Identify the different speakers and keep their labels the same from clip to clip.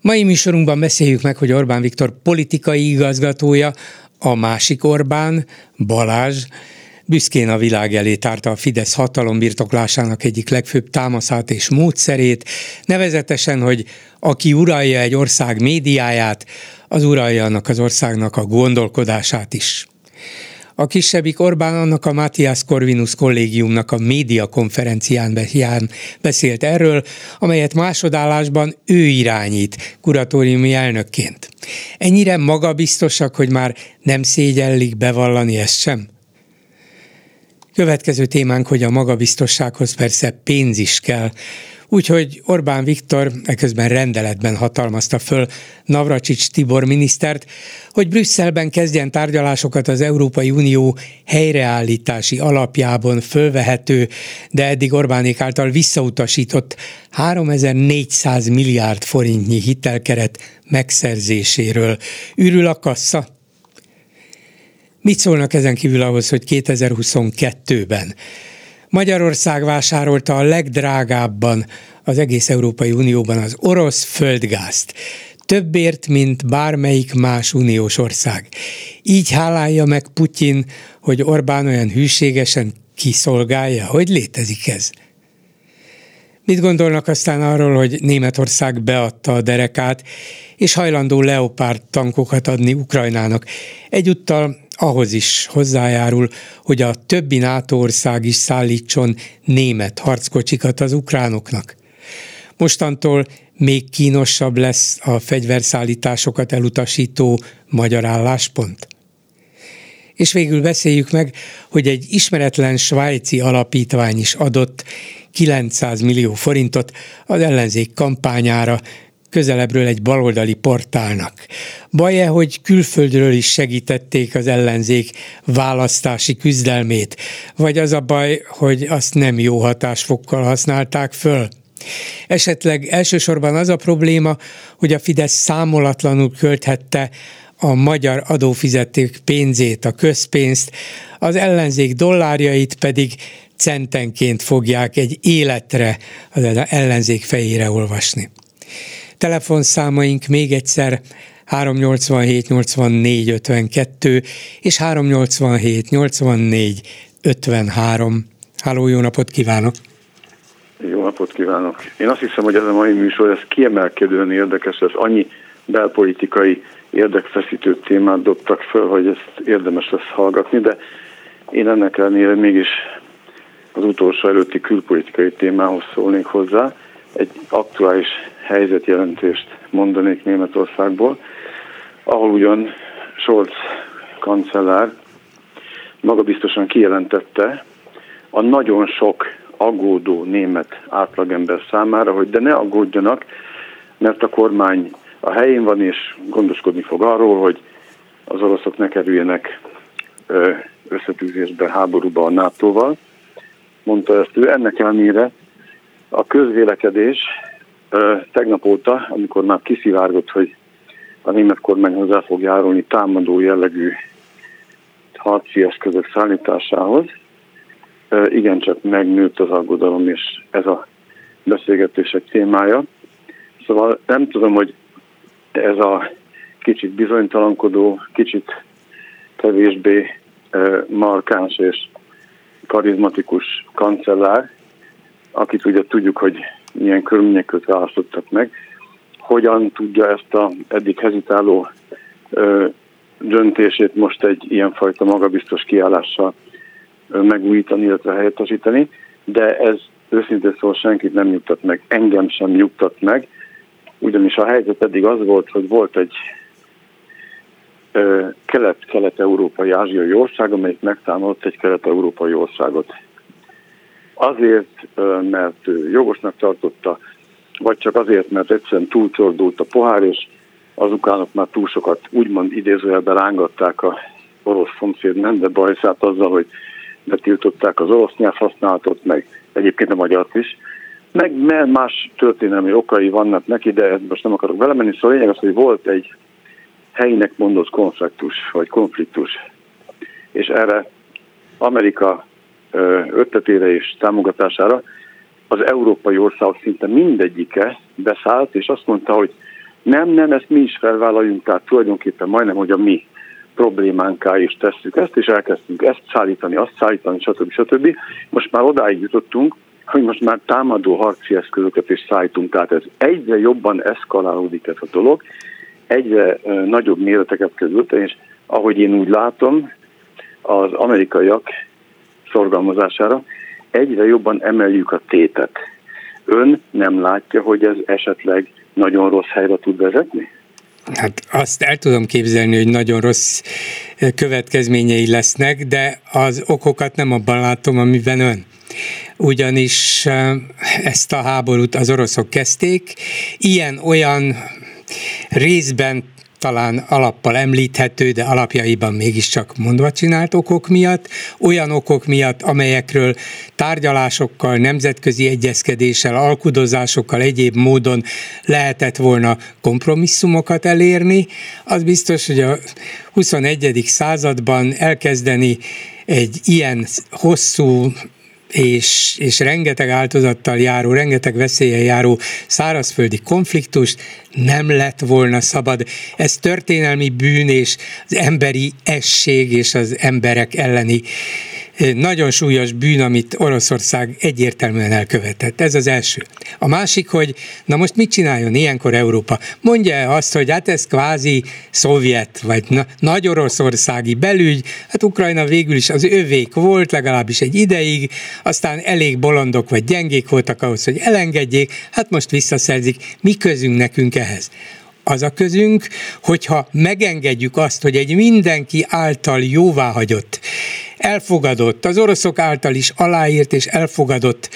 Speaker 1: Mai műsorunkban beszéljük meg, hogy Orbán Viktor politikai igazgatója, a másik Orbán, Balázs, büszkén a világ elé tárta a Fidesz hatalombirtoklásának egyik legfőbb támaszát és módszerét, nevezetesen, hogy aki uralja egy ország médiáját, az uralja annak az országnak a gondolkodását is. A kisebbik Orbán annak a Matthias Corvinus kollégiumnak a média konferencián beszélt erről, amelyet másodállásban ő irányít kuratóriumi elnökként. Ennyire magabiztosak, hogy már nem szégyellik bevallani ezt sem? Következő témánk, hogy a magabiztossághoz persze pénz is kell. Úgyhogy Orbán Viktor eközben rendeletben hatalmazta föl Navracsics Tibor minisztert, hogy Brüsszelben kezdjen tárgyalásokat az Európai Unió helyreállítási alapjában fölvehető, de eddig Orbánék által visszautasított 3400 milliárd forintnyi hitelkeret megszerzéséről. Ürül a kassa? Mit szólnak ezen kívül ahhoz, hogy 2022-ben Magyarország vásárolta a legdrágábban az egész Európai Unióban az orosz földgázt. Többért, mint bármelyik más uniós ország. Így hálálja meg Putyin, hogy Orbán olyan hűségesen kiszolgálja. Hogy létezik ez? Mit gondolnak aztán arról, hogy Németország beadta a derekát, és hajlandó leopárt tankokat adni Ukrajnának? Egyúttal ahhoz is hozzájárul, hogy a többi NATO ország is szállítson német harckocsikat az ukránoknak. Mostantól még kínosabb lesz a fegyverszállításokat elutasító magyar álláspont. És végül beszéljük meg, hogy egy ismeretlen svájci alapítvány is adott 900 millió forintot az ellenzék kampányára, közelebbről egy baloldali portálnak. Baj-e, hogy külföldről is segítették az ellenzék választási küzdelmét, vagy az a baj, hogy azt nem jó hatásfokkal használták föl? Esetleg elsősorban az a probléma, hogy a Fidesz számolatlanul költhette a magyar adófizetők pénzét, a közpénzt, az ellenzék dollárjait pedig centenként fogják egy életre az ellenzék fejére olvasni. Telefonszámaink még egyszer 387 84 52 és 387 84 53. Háló, jó napot kívánok!
Speaker 2: Jó napot kívánok! Én azt hiszem, hogy ez a mai műsor ez kiemelkedően érdekes, ez annyi belpolitikai érdekfeszítő témát dobtak föl, hogy ezt érdemes lesz hallgatni, de én ennek ellenére mégis az utolsó előtti külpolitikai témához szólnék hozzá. Egy aktuális helyzetjelentést mondanék Németországból, ahol ugyan Scholz kancellár maga biztosan kijelentette a nagyon sok aggódó német átlagember számára, hogy de ne aggódjanak, mert a kormány a helyén van, és gondoskodni fog arról, hogy az oroszok ne kerüljenek összetűzésbe, háborúba a NATO-val. Mondta ezt ő. Ennek ellenére a közvélekedés tegnap óta, amikor már kiszivárgott, hogy a német kormány hozzá fog járulni támadó jellegű harci eszközök szállításához, igencsak megnőtt az aggodalom, és ez a beszélgetések témája. Szóval nem tudom, hogy ez a kicsit bizonytalankodó, kicsit kevésbé markáns és karizmatikus kancellár, akit ugye tudjuk, hogy milyen körülmények között választottak meg, hogyan tudja ezt a eddig hezitáló ö, döntését most egy ilyenfajta magabiztos kiállással ö, megújítani, illetve helyettesíteni, de ez őszintén szól senkit nem nyugtat meg, engem sem nyugtat meg, ugyanis a helyzet eddig az volt, hogy volt egy kelet-kelet-európai ázsiai ország, amelyik megtámadott egy kelet-európai országot azért, mert jogosnak tartotta, vagy csak azért, mert egyszerűen túlcsordult a pohár, és az már túl sokat úgymond idézőjelben rángatták a orosz szomszéd nem, de bajszát azzal, hogy betiltották az orosz nyelvhasználatot, meg egyébként a magyart is, meg más történelmi okai vannak neki, de most nem akarok belemenni, szóval lényeg az, hogy volt egy helyinek mondott konfliktus, vagy konfliktus, és erre Amerika ötletére és támogatására az európai országok szinte mindegyike beszállt, és azt mondta, hogy nem, nem, ezt mi is felvállaljunk, tehát tulajdonképpen majdnem, hogy a mi problémánká is tesszük ezt, és elkezdtünk ezt szállítani, azt szállítani, stb. stb. Most már odáig jutottunk, hogy most már támadó harci eszközöket is szállítunk, tehát ez egyre jobban eszkalálódik ez a dolog, egyre nagyobb méreteket között, és ahogy én úgy látom, az amerikaiak szorgalmazására egyre jobban emeljük a tétet. Ön nem látja, hogy ez esetleg nagyon rossz helyre tud vezetni?
Speaker 1: Hát azt el tudom képzelni, hogy nagyon rossz következményei lesznek, de az okokat nem abban látom, amiben ön ugyanis ezt a háborút az oroszok kezdték, ilyen-olyan részben talán alappal említhető, de alapjaiban mégiscsak mondva csinált okok miatt, olyan okok miatt, amelyekről tárgyalásokkal, nemzetközi egyezkedéssel, alkudozásokkal egyéb módon lehetett volna kompromisszumokat elérni, az biztos, hogy a 21. században elkezdeni egy ilyen hosszú és, és rengeteg áldozattal járó, rengeteg veszélyen járó szárazföldi konfliktus nem lett volna szabad. Ez történelmi bűn és az emberi esség és az emberek elleni nagyon súlyos bűn, amit Oroszország egyértelműen elkövetett. Ez az első. A másik, hogy na most mit csináljon ilyenkor Európa? Mondja azt, hogy hát ez kvázi szovjet, vagy na, nagy oroszországi belügy, hát Ukrajna végül is az övék volt, legalábbis egy ideig, aztán elég bolondok vagy gyengék voltak ahhoz, hogy elengedjék, hát most visszaszerzik, mi közünk nekünk ehhez? Az a közünk, hogyha megengedjük azt, hogy egy mindenki által jóváhagyott, elfogadott, az oroszok által is aláírt és elfogadott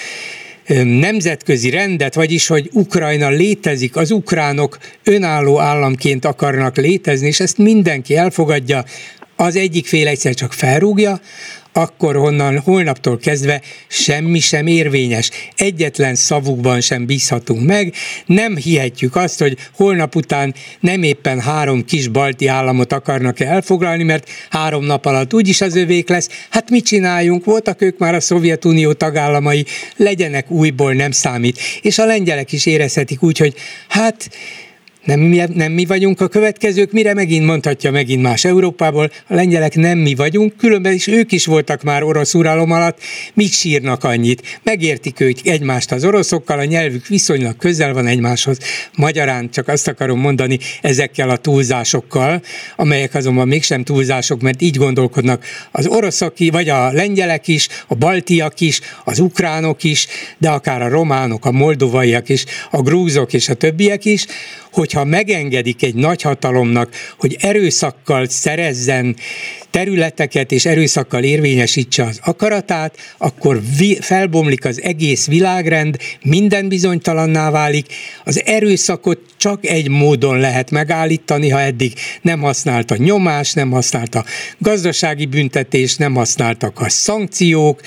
Speaker 1: nemzetközi rendet, vagyis hogy Ukrajna létezik, az ukránok önálló államként akarnak létezni, és ezt mindenki elfogadja, az egyik fél egyszer csak felrúgja, akkor honnan holnaptól kezdve semmi sem érvényes. Egyetlen szavukban sem bízhatunk meg, nem hihetjük azt, hogy holnap után nem éppen három kis balti államot akarnak elfoglalni, mert három nap alatt úgyis az övék lesz. Hát mit csináljunk? Voltak ők már a Szovjetunió tagállamai, legyenek újból, nem számít. És a lengyelek is érezhetik úgy, hogy hát nem mi, nem mi vagyunk a következők, mire megint mondhatja megint más Európából, a lengyelek nem mi vagyunk, különben is ők is voltak már orosz uralom alatt, mit sírnak annyit, megértik ők egymást az oroszokkal, a nyelvük viszonylag közel van egymáshoz, magyarán csak azt akarom mondani ezekkel a túlzásokkal, amelyek azonban mégsem túlzások, mert így gondolkodnak az oroszok, vagy a lengyelek is, a baltiak is, az ukránok is, de akár a románok, a moldovaiak is, a grúzok és a többiek is, hogyha megengedik egy nagyhatalomnak, hogy erőszakkal szerezzen területeket és erőszakkal érvényesítse az akaratát, akkor felbomlik az egész világrend, minden bizonytalanná válik, az erőszakot csak egy módon lehet megállítani, ha eddig nem használta nyomás, nem használta gazdasági büntetés, nem használtak a szankciók,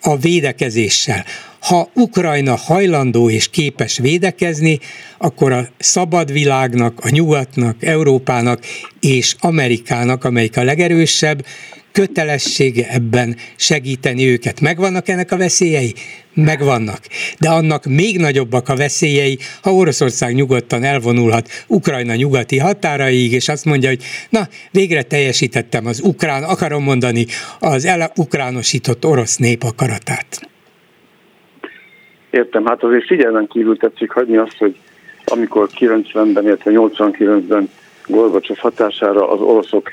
Speaker 1: a védekezéssel. Ha Ukrajna hajlandó és képes védekezni, akkor a szabad világnak, a nyugatnak, Európának és Amerikának, amelyik a legerősebb, kötelessége ebben segíteni őket. Megvannak ennek a veszélyei? Megvannak. De annak még nagyobbak a veszélyei, ha Oroszország nyugodtan elvonulhat Ukrajna nyugati határaig, és azt mondja, hogy na, végre teljesítettem az ukrán, akarom mondani, az elukránosított orosz nép akaratát.
Speaker 2: Értem, hát azért figyelmen kívül tetszik hagyni azt, hogy amikor 90-ben, illetve 89-ben Gorbacsev hatására az oroszok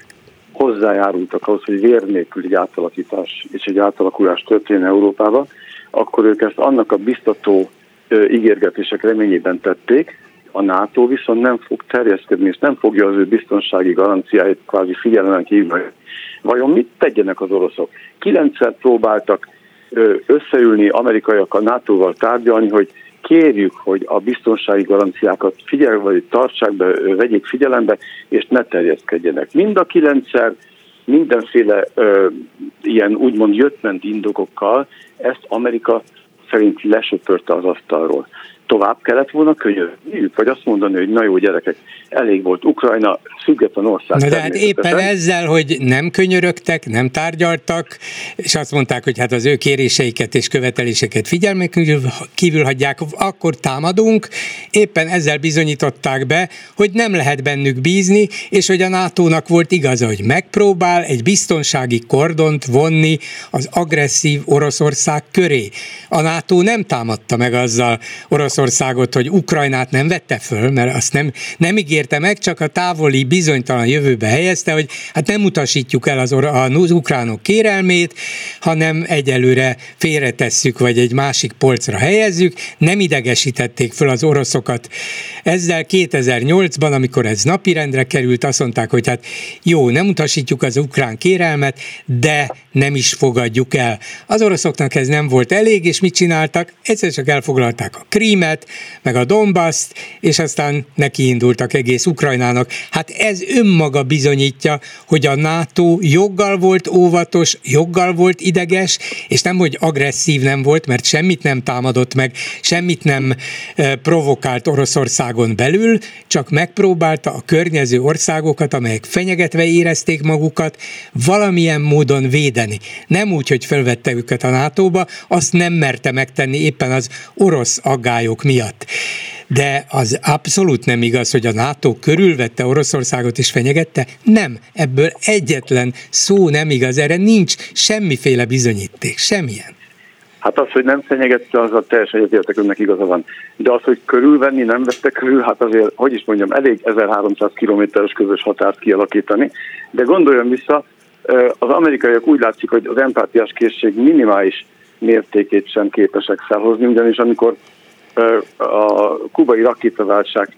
Speaker 2: hozzájárultak ahhoz, hogy vér nélkül egy átalakítás és egy átalakulás történne Európában, akkor ők ezt annak a biztató ígérgetések reményében tették, a NATO viszont nem fog terjeszkedni, és nem fogja az ő biztonsági garanciáit kvázi figyelmen kívül. Vajon mit tegyenek az oroszok? Kilencszer próbáltak összeülni amerikaiakkal, NATO-val tárgyalni, hogy kérjük, hogy a biztonsági garanciákat figyel, vagy tartsák be, vegyék figyelembe, és ne terjeszkedjenek. Mind a kilencszer, mindenféle ö, ilyen úgymond jöttment indokokkal ezt Amerika szerint lesöpörte az asztalról tovább kellett volna könyörülniük, vagy azt mondani, hogy na jó gyerekek, elég volt Ukrajna, független ország.
Speaker 1: Na de hát éppen ezzel, hogy nem könyörögtek, nem tárgyaltak, és azt mondták, hogy hát az ő kéréseiket és követeléseket figyelmen kívül hagyják, akkor támadunk, éppen ezzel bizonyították be, hogy nem lehet bennük bízni, és hogy a NATO-nak volt igaza, hogy megpróbál egy biztonsági kordont vonni az agresszív Oroszország köré. A NATO nem támadta meg azzal Oroszország Oroszországot, hogy Ukrajnát nem vette föl, mert azt nem, nem ígérte meg, csak a távoli bizonytalan jövőbe helyezte, hogy hát nem utasítjuk el az, az ukránok kérelmét, hanem egyelőre félretesszük, vagy egy másik polcra helyezzük, nem idegesítették föl az oroszokat. Ezzel 2008-ban, amikor ez napirendre került, azt mondták, hogy hát jó, nem utasítjuk az ukrán kérelmet, de nem is fogadjuk el. Az oroszoknak ez nem volt elég, és mit csináltak? Egyszer csak elfoglalták a Krímet, meg a Donbaszt, és aztán neki indultak egész Ukrajnának. Hát ez önmaga bizonyítja, hogy a NATO joggal volt óvatos, joggal volt ideges, és nem, hogy agresszív nem volt, mert semmit nem támadott meg, semmit nem provokált Oroszországon belül, csak megpróbálta a környező országokat, amelyek fenyegetve érezték magukat, valamilyen módon védeni. Nem úgy, hogy felvette őket a NATO-ba, azt nem merte megtenni éppen az orosz aggályok miatt. De az abszolút nem igaz, hogy a NATO körülvette Oroszországot és fenyegette. Nem, ebből egyetlen szó nem igaz, erre nincs semmiféle bizonyíték, semmilyen.
Speaker 2: Hát az, hogy nem fenyegette, az a teljesen egyetértek, önnek igaza van. De az, hogy körülvenni nem vette körül, hát azért, hogy is mondjam, elég 1300 kilométeres közös határt kialakítani. De gondoljon vissza, az amerikaiak úgy látszik, hogy az empátiás készség minimális mértékét sem képesek felhozni, ugyanis amikor a kubai rakétaválság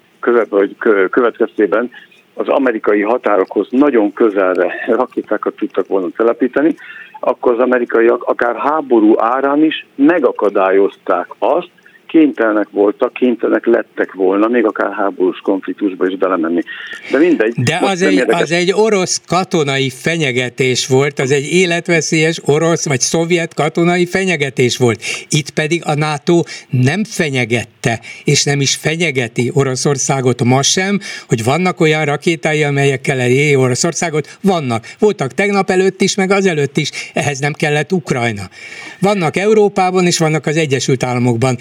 Speaker 2: következtében az amerikai határokhoz nagyon közelre rakétákat tudtak volna telepíteni, akkor az amerikaiak akár háború árán is megakadályozták azt, kénytelenek voltak, kénytelenek lettek volna, még akár háborús konfliktusba is belemenni.
Speaker 1: De mindegy. De az egy, az egy orosz katonai fenyegetés volt, az egy életveszélyes orosz vagy szovjet katonai fenyegetés volt. Itt pedig a NATO nem fenyegette, és nem is fenyegeti Oroszországot ma sem, hogy vannak olyan rakétái, amelyekkel eléri Oroszországot. Vannak. Voltak tegnap előtt is, meg az előtt is. Ehhez nem kellett Ukrajna. Vannak Európában, és vannak az Egyesült Államokban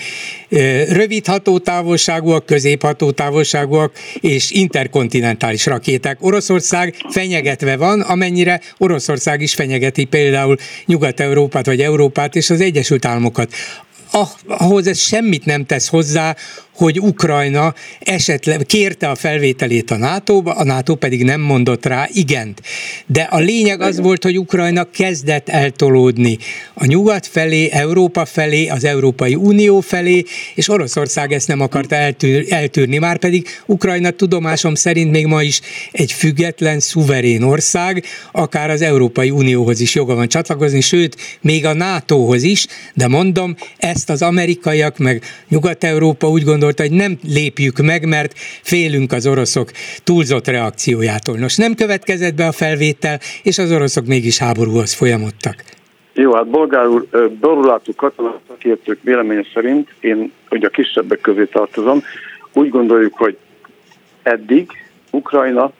Speaker 1: rövid hatótávolságúak, középhatótávolságúak és interkontinentális rakéták. Oroszország fenyegetve van, amennyire Oroszország is fenyegeti például Nyugat-Európát vagy Európát és az Egyesült Államokat ahhoz ez semmit nem tesz hozzá, hogy Ukrajna esetleg kérte a felvételét a NATO-ba, a NATO pedig nem mondott rá igent. De a lényeg az volt, hogy Ukrajna kezdett eltolódni a nyugat felé, Európa felé, az Európai Unió felé, és Oroszország ezt nem akarta eltűr, eltűrni. Már pedig Ukrajna tudomásom szerint még ma is egy független, szuverén ország, akár az Európai Unióhoz is joga van csatlakozni, sőt, még a NATO-hoz is, de mondom, ezt az amerikaiak, meg Nyugat-Európa úgy gondolják, gondolta, hogy nem lépjük meg, mert félünk az oroszok túlzott reakciójától. Nos, nem következett be a felvétel, és az oroszok mégis háborúhoz folyamodtak.
Speaker 2: Jó, hát bolgár úr, borulátú katonaszakértők véleménye szerint, én ugye a kisebbek közé tartozom, úgy gondoljuk, hogy eddig Ukrajna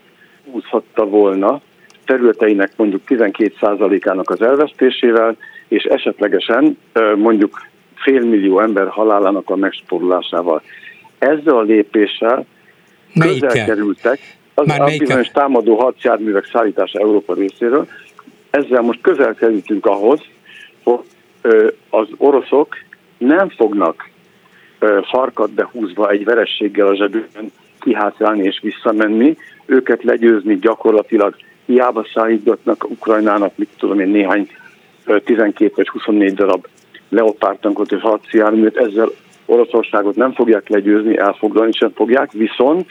Speaker 2: húzhatta volna területeinek mondjuk 12%-ának az elvesztésével, és esetlegesen mondjuk félmillió ember halálának a megsporulásával. Ezzel a lépéssel Melyikkel? közel kerültek az Már a bizonyos támadó hadjárművek szállítása Európa részéről. Ezzel most közel kerültünk ahhoz, hogy az oroszok nem fognak farkat behúzva egy verességgel a zsebükön kihátrálni és visszamenni, őket legyőzni gyakorlatilag hiába szállítgatnak Ukrajnának, mit tudom én, néhány 12 vagy 24 darab Leopard tankot és harci járművet, ezzel Oroszországot nem fogják legyőzni, elfoglalni sem fogják, viszont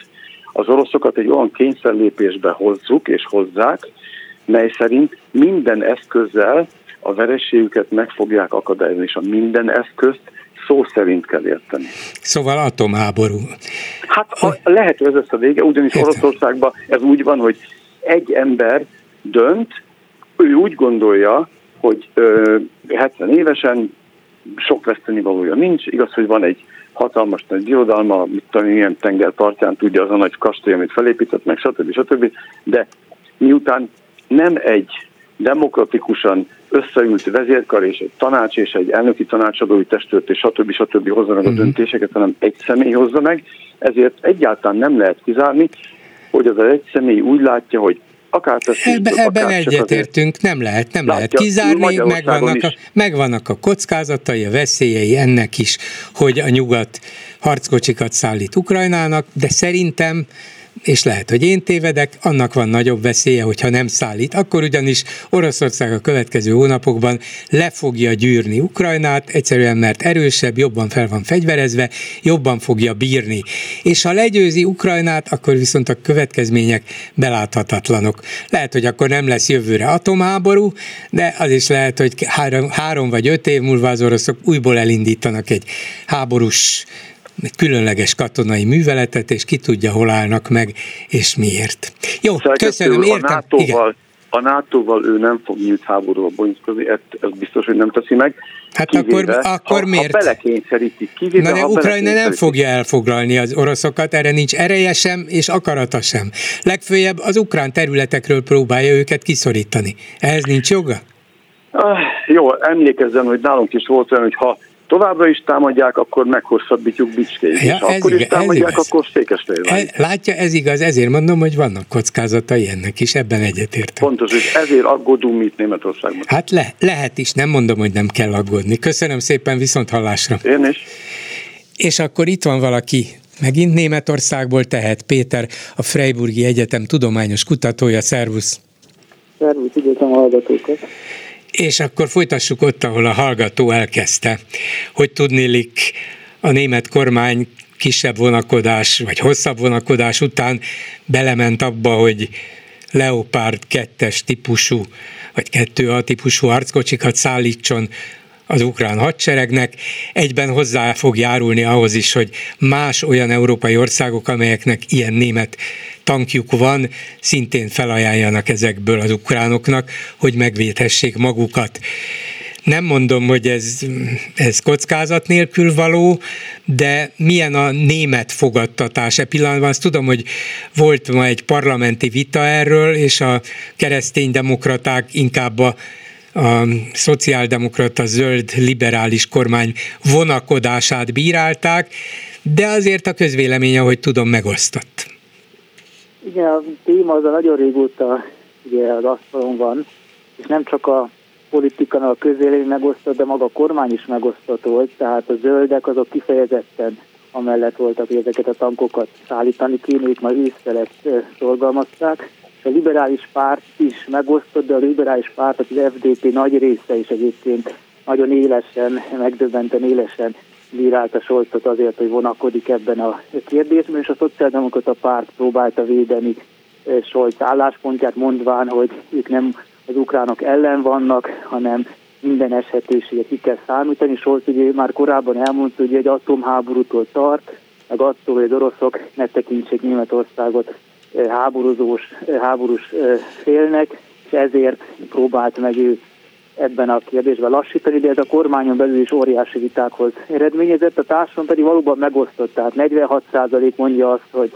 Speaker 2: az oroszokat egy olyan kényszerlépésbe hozzuk és hozzák, mely szerint minden eszközzel a vereségüket meg fogják akadályozni, és a minden eszközt szó szerint kell érteni.
Speaker 1: Szóval atomháború.
Speaker 2: Hát ha lehet, hogy ez lesz a vége, ugyanis Értem. Oroszországban ez úgy van, hogy egy ember dönt, ő úgy gondolja, hogy ö, 70 évesen sok veszteni valója nincs, igaz, hogy van egy hatalmas nagy birodalma, mit tudom, milyen tenger partján tudja az a nagy kastély, amit felépített, meg stb. stb. De miután nem egy demokratikusan összeült vezérkar és egy tanács és egy elnöki tanácsadói testület és stb. stb. hozza meg a mhm. döntéseket, hanem egy személy hozza meg, ezért egyáltalán nem lehet kizárni, hogy az egy személy úgy látja, hogy akár
Speaker 1: Ebbe, Ebben egyetértünk, nem lehet, nem látja, lehet. Kizárni, megvannak a, megvannak a kockázatai, a veszélyei ennek is, hogy a nyugat harckocsikat szállít Ukrajnának, de szerintem és lehet, hogy én tévedek, annak van nagyobb veszélye, hogyha nem szállít. Akkor ugyanis Oroszország a következő hónapokban le fogja gyűrni Ukrajnát, egyszerűen mert erősebb, jobban fel van fegyverezve, jobban fogja bírni. És ha legyőzi Ukrajnát, akkor viszont a következmények beláthatatlanok. Lehet, hogy akkor nem lesz jövőre atomháború, de az is lehet, hogy három, három vagy öt év múlva az oroszok újból elindítanak egy háborús egy különleges katonai műveletet, és ki tudja, hol állnak meg, és miért. Jó, köszönöm, értem. A
Speaker 2: NATO-val, a NATO-val ő nem fog nyílt háborúba bonyolítkozni, ez, ez biztos, hogy nem teszi meg.
Speaker 1: Hát kivéve, akkor, akkor
Speaker 2: ha,
Speaker 1: miért?
Speaker 2: Ha belekényszerítik, kivéve,
Speaker 1: Na de Ukrajna nem fogja elfoglalni az oroszokat, erre nincs ereje sem, és akarata sem. Legfőjebb az ukrán területekről próbálja őket kiszorítani. Ehhez nincs joga?
Speaker 2: Ah, jó, emlékezzen, hogy nálunk is volt olyan, hogy ha továbbra is támadják, akkor meghosszabbítjuk Bicskét. Ja, és akkor igaz, is támadják, akkor Székesfehérvár.
Speaker 1: Látja, ez igaz, ezért mondom, hogy vannak kockázatai ennek is, ebben egyetértek.
Speaker 2: Pontos, és ezért aggódunk itt Németországban.
Speaker 1: Hát le, lehet is, nem mondom, hogy nem kell aggódni. Köszönöm szépen, viszont hallásra.
Speaker 2: Én is.
Speaker 1: És akkor itt van valaki, megint Németországból tehet Péter, a Freiburgi Egyetem tudományos kutatója. Szervusz!
Speaker 3: Szervusz, üdvözlöm a hallgatókat!
Speaker 1: És akkor folytassuk ott, ahol a hallgató elkezdte, hogy tudnélik a német kormány kisebb vonakodás, vagy hosszabb vonakodás után belement abba, hogy Leopard 2-es típusú, vagy 2A típusú arckocsikat szállítson az ukrán hadseregnek, egyben hozzá fog járulni ahhoz is, hogy más olyan európai országok, amelyeknek ilyen német tankjuk van, szintén felajánljanak ezekből az ukránoknak, hogy megvédhessék magukat. Nem mondom, hogy ez, ez kockázat nélkül való, de milyen a német fogadtatás e pillanatban. Azt tudom, hogy volt ma egy parlamenti vita erről, és a kereszténydemokraták inkább a a szociáldemokrata zöld liberális kormány vonakodását bírálták, de azért a közvélemény, ahogy tudom, megosztott.
Speaker 3: Igen, a téma az a nagyon régóta ugye az asztalon van, és nem csak a politika, a közvélemény megosztott, de maga a kormány is megosztott volt, tehát a zöldek azok kifejezetten amellett voltak, hogy ezeket a tankokat szállítani kéne, ők már ősszel ezt szorgalmazták, a liberális párt is megosztott, de a liberális párt, az FDP nagy része is egyébként nagyon élesen, megdöbbenten élesen bírálta Solcot azért, hogy vonakodik ebben a kérdésben, és a szociáldemokrata párt próbálta védeni eh, Scholz álláspontját, mondván, hogy ők nem az ukránok ellen vannak, hanem minden esetőséget ki kell számítani. Scholz ugye már korábban elmondta, hogy egy atomháborútól tart, meg attól, hogy az oroszok ne tekintsék Németországot háborúzós, háborús félnek, és ezért próbált meg ő ebben a kérdésben lassítani, de ez a kormányon belül is óriási vitákhoz eredményezett, a társadalom pedig valóban megosztott, tehát 46% mondja azt, hogy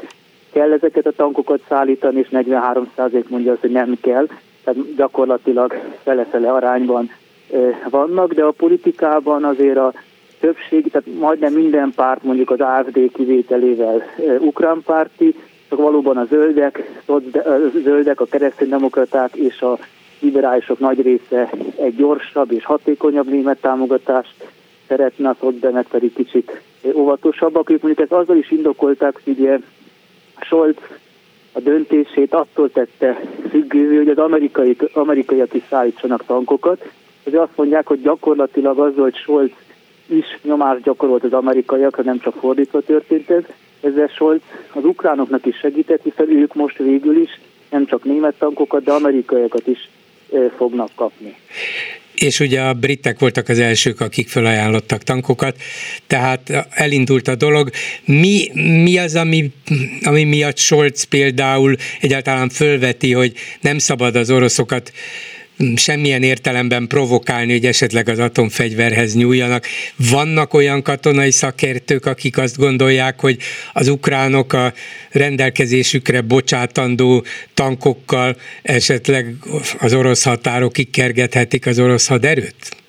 Speaker 3: kell ezeket a tankokat szállítani, és 43% mondja azt, hogy nem kell, tehát gyakorlatilag fele-fele arányban vannak, de a politikában azért a többség, tehát majdnem minden párt, mondjuk az AFD kivételével ukrán párti, valóban a zöldek, a zöldek, a kereszténydemokraták és a liberálisok nagy része egy gyorsabb és hatékonyabb német támogatást szeretne, a szocdemek pedig kicsit óvatosabbak. Ők mondjuk ezt azzal is indokolták, hogy ugye Scholz a döntését attól tette függővé, hogy az amerikai, amerikaiak is szállítsanak tankokat. Azért azt mondják, hogy gyakorlatilag az, hogy Scholz is nyomást gyakorolt az amerikaiakra, nem csak fordítva történt ez, ezzel Scholz az ukránoknak is segített, hiszen ők most végül is nem csak német tankokat, de amerikaiakat is fognak kapni.
Speaker 1: és ugye a britek voltak az elsők, akik felajánlottak tankokat, tehát elindult a dolog. Mi, mi az, ami, ami miatt Scholz például egyáltalán fölveti, hogy nem szabad az oroszokat semmilyen értelemben provokálni, hogy esetleg az atomfegyverhez nyúljanak. Vannak olyan katonai szakértők, akik azt gondolják, hogy az ukránok a rendelkezésükre bocsátandó tankokkal esetleg az orosz határokig kergethetik az orosz haderőt?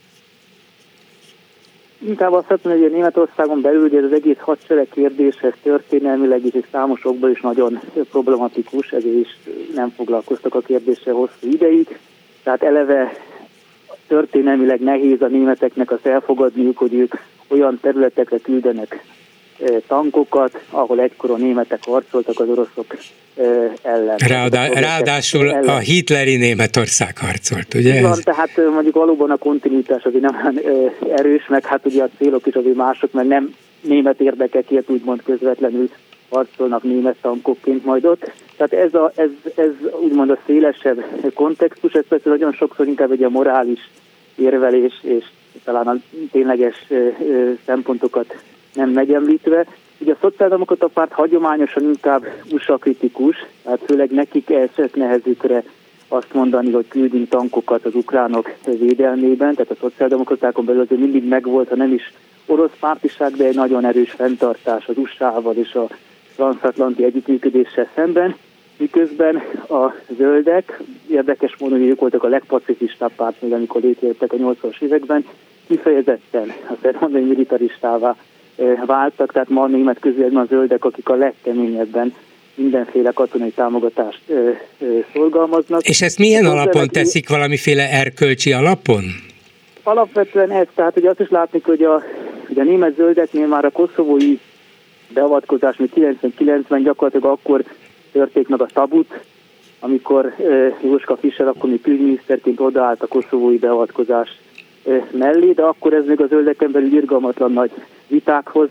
Speaker 3: Inkább azt mondom, hogy Németországon belül ugye az egész hadsereg kérdéshez történelmileg is és számosokban is nagyon problematikus, ezért is nem foglalkoztak a kérdéssel hosszú ideig. Tehát eleve történelmileg nehéz a németeknek azt elfogadniuk, hogy ők olyan területekre küldenek e, tankokat, ahol egykor a németek harcoltak az oroszok e, ellen.
Speaker 1: Ráadá, ráadásul ellen. a hitleri Németország harcolt, ugye?
Speaker 3: Van, tehát mondjuk valóban a kontinuitás azért nem erős, meg hát ugye a célok is azért mások, mert nem német érdekekért úgymond közvetlenül harcolnak német tankokként majd ott. Tehát ez, a, ez, ez úgymond a szélesebb kontextus, ez persze nagyon sokszor inkább egy a morális érvelés, és talán a tényleges szempontokat nem megemlítve. Ugye a szociáldemokrata párt hagyományosan inkább USA kritikus, tehát főleg nekik esett nehezükre azt mondani, hogy küldünk tankokat az ukránok védelmében, tehát a szociáldemokratákon belül azért mindig megvolt, ha nem is orosz pártiság, de egy nagyon erős fenntartás az USA-val és a transatlanti együttműködéssel szemben, miközben a zöldek, érdekes módon, hogy ők voltak a legpacifistább párt, még amikor létrejöttek a 80-as években, kifejezetten, azt lehet mondani, militaristává váltak, tehát ma a német közületben a zöldek, akik a legkeményebben mindenféle katonai támogatást ö, ö, szorgalmaznak.
Speaker 1: És ezt milyen alapon teszik, valamiféle erkölcsi alapon?
Speaker 3: Alapvetően ez, tehát ugye azt is látni, hogy a, hogy a német zöldeknél már a koszovói beavatkozás, még 99-ben gyakorlatilag akkor törték meg a tabut, amikor Jóska Fischer akkor még külügyminiszterként odaállt a koszovói beavatkozás mellé, de akkor ez még a zöldeken belül irgalmatlan nagy vitákhoz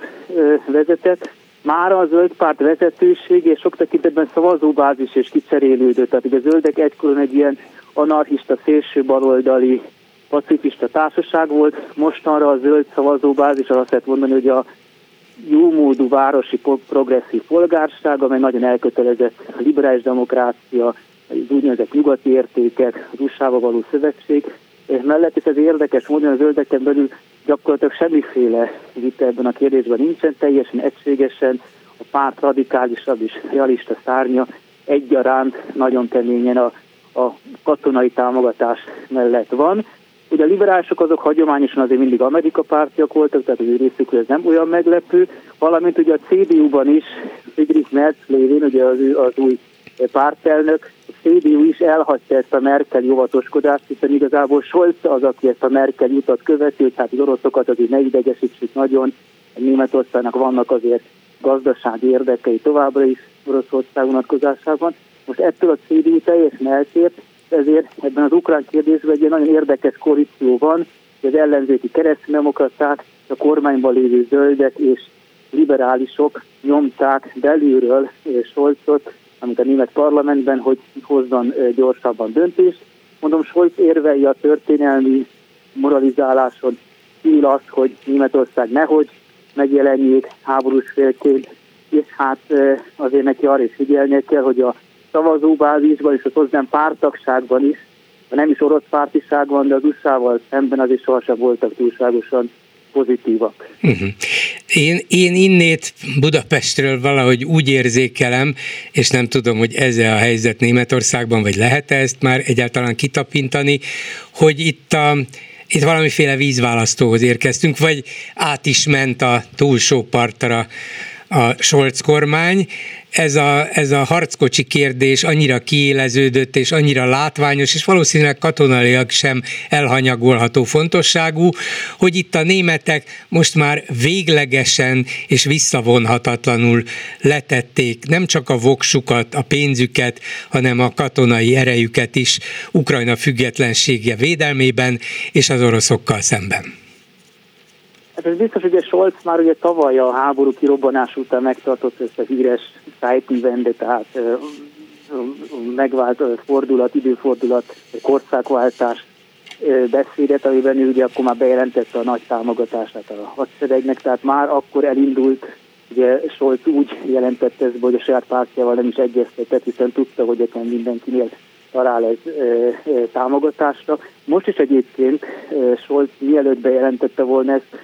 Speaker 3: vezetett. Már a zöld párt vezetőség és sok tekintetben szavazóbázis és kicserélődött. Tehát a zöldek egykor egy ilyen anarchista, szélső baloldali pacifista társaság volt, mostanra a zöld szavazóbázis, azt lehet mondani, hogy a jómódú városi progresszív polgárság, amely nagyon elkötelezett a liberális demokrácia, az úgynevezett nyugati értékek, az usa való szövetség, mellett, és ez érdekes módon a zöldeken belül gyakorlatilag semmiféle vita ebben a kérdésben nincsen, teljesen egységesen a párt radikálisabb és realista szárnya egyaránt nagyon keményen a, a katonai támogatás mellett van. Ugye a liberálisok azok hagyományosan azért mindig Amerika pártiak voltak, tehát az ő részükről ez nem olyan meglepő, valamint ugye a CDU-ban is Friedrich Merz lévén, ugye az, az új pártelnök, a CDU is elhagyta ezt a Merkel óvatoskodást, hiszen igazából Scholz az, aki ezt a Merkel utat követi, hogy hát az oroszokat azért ne idegesítsük nagyon, Németországnak vannak azért gazdasági érdekei továbbra is Oroszország vonatkozásában. Most ettől a CDU teljesen eltért, ezért ebben az ukrán kérdésben egy nagyon érdekes koalíció van, hogy az ellenzéki kereszténydemokraták, a kormányban lévő zöldek és liberálisok nyomták belülről Scholzot, amit a német parlamentben, hogy hozzon gyorsabban döntést. Mondom, Scholz érvei a történelmi moralizáláson kívül az, hogy Németország nehogy megjelenjék háborús félként, és hát azért neki arra is figyelnie kell, hogy a szavazóbázisban és az hozzám pártagságban is, nem is orosz pártiságban, de az USA-val szemben az is sohasem voltak túlságosan pozitívak. Uh-huh.
Speaker 1: Én, én innét Budapestről valahogy úgy érzékelem, és nem tudom, hogy ez a helyzet Németországban, vagy lehet -e ezt már egyáltalán kitapintani, hogy itt a itt valamiféle vízválasztóhoz érkeztünk, vagy át is ment a túlsó partra a Scholz kormány, ez a, ez a harckocsi kérdés annyira kiéleződött és annyira látványos, és valószínűleg katonaiak sem elhanyagolható fontosságú, hogy itt a németek most már véglegesen és visszavonhatatlanul letették nem csak a voksukat, a pénzüket, hanem a katonai erejüket is Ukrajna függetlensége védelmében és az oroszokkal szemben.
Speaker 3: Hát ez biztos, hogy a Scholz már ugye tavaly a háború kirobbanás után megtartott ezt a híres Zeitenwende, tehát megvált fordulat, időfordulat, korszakváltás beszédet, amiben ő ugye akkor már bejelentette a nagy támogatását a hadseregnek, tehát már akkor elindult, ugye Scholz úgy jelentette ezt, hogy a saját pártjával nem is egyeztetett, hiszen tudta, hogy ezen mindenkinél talál ez e, e, támogatásra. Most is egyébként e, Scholz mielőtt bejelentette volna ezt,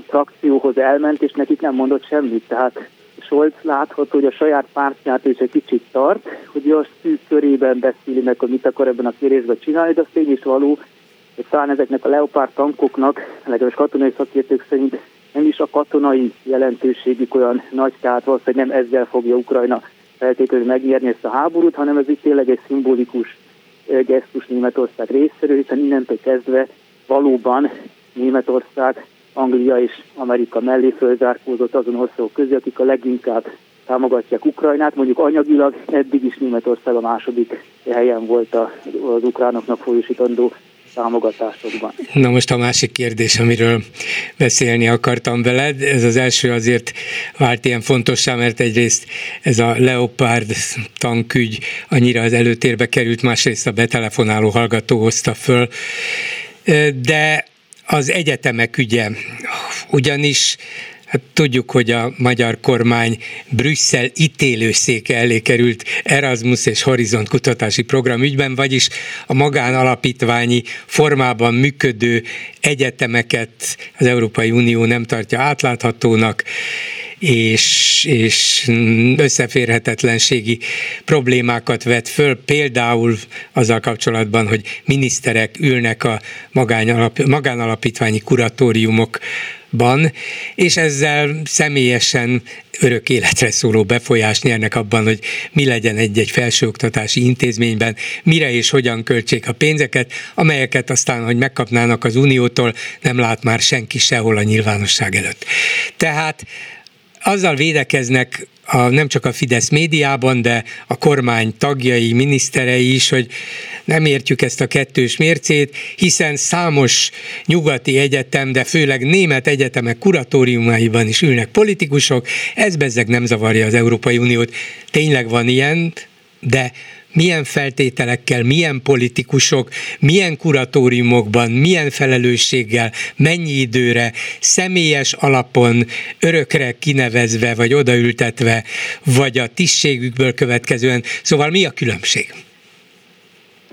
Speaker 3: frakcióhoz elment, és nekik nem mondott semmit, tehát Scholz látható, hogy a saját pártját is egy kicsit tart, hogy a szűk körében beszéli meg, hogy mit akar ebben a kérdésben csinálni, de az tény is való, hogy talán ezeknek a leopárd tankoknak, legalábbis katonai szakértők szerint nem is a katonai jelentőségük olyan nagy, tehát valószínűleg nem ezzel fogja Ukrajna feltétlenül megnyerni ezt a háborút, hanem ez itt tényleg egy szimbolikus gesztus Németország részéről, hiszen innentől kezdve valóban Németország Anglia és Amerika mellé fölzárkózott azon országok közé, akik a leginkább támogatják Ukrajnát. Mondjuk anyagilag eddig is Németország a második helyen volt az ukránoknak folyosítandó támogatásokban.
Speaker 1: Na most a másik kérdés, amiről beszélni akartam veled, ez az első azért vált ilyen fontossá, mert egyrészt ez a Leopard tankügy annyira az előtérbe került, másrészt a betelefonáló hallgató hozta föl, de az egyetemek ügye, ugyanis Hát tudjuk, hogy a magyar kormány Brüsszel ítélőszéke elé került Erasmus és Horizont kutatási program ügyben, vagyis a magánalapítványi formában működő egyetemeket az Európai Unió nem tartja átláthatónak, és, és összeférhetetlenségi problémákat vet föl, például azzal kapcsolatban, hogy miniszterek ülnek a magánalapítványi kuratóriumok ban, és ezzel személyesen örök életre szóló befolyást nyernek abban, hogy mi legyen egy-egy felsőoktatási intézményben, mire és hogyan költsék a pénzeket, amelyeket aztán, hogy megkapnának az Uniótól, nem lát már senki sehol a nyilvánosság előtt. Tehát azzal védekeznek a, nem csak a Fidesz médiában, de a kormány tagjai, miniszterei is, hogy nem értjük ezt a kettős mércét, hiszen számos nyugati egyetem, de főleg német egyetemek kuratóriumaiban is ülnek politikusok, ez bezzeg nem zavarja az Európai Uniót. Tényleg van ilyen, de milyen feltételekkel, milyen politikusok, milyen kuratóriumokban, milyen felelősséggel, mennyi időre, személyes alapon, örökre kinevezve, vagy odaültetve, vagy a tisztségükből következően. Szóval mi a különbség?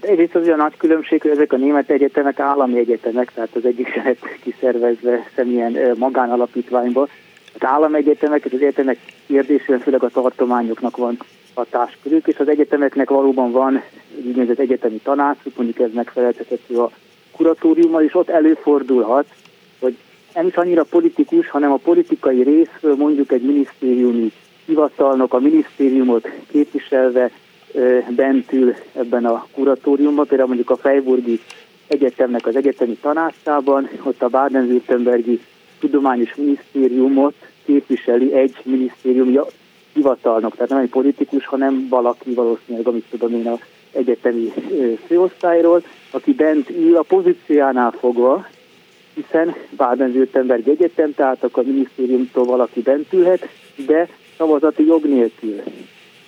Speaker 3: Egyrészt az olyan nagy különbség, hogy ezek a német egyetemek állami egyetemek, tehát az egyik se lett kiszervezve semmilyen magánalapítványba. Az állami egyetemek, az egyetemek kérdésében főleg a tartományoknak van hatáskörük, és az egyetemeknek valóban van úgynevezett egyetemi tanácsuk, mondjuk ez megfeleltethető a kuratóriummal, és ott előfordulhat, hogy nem is annyira politikus, hanem a politikai részről mondjuk egy minisztériumi hivatalnok a minisztériumot képviselve bent ül ebben a kuratóriumban, például mondjuk a Fejburgi Egyetemnek az egyetemi tanácsában, ott a Baden-Württembergi Tudományos Minisztériumot képviseli egy minisztérium hivatalnok, tehát nem egy politikus, hanem valaki valószínűleg, amit tudom én a egyetemi főosztályról, aki bent ül a pozíciánál fogva, hiszen Baden-Württemberg egyetem, tehát akkor a minisztériumtól valaki bent ülhet, de szavazati jog nélkül.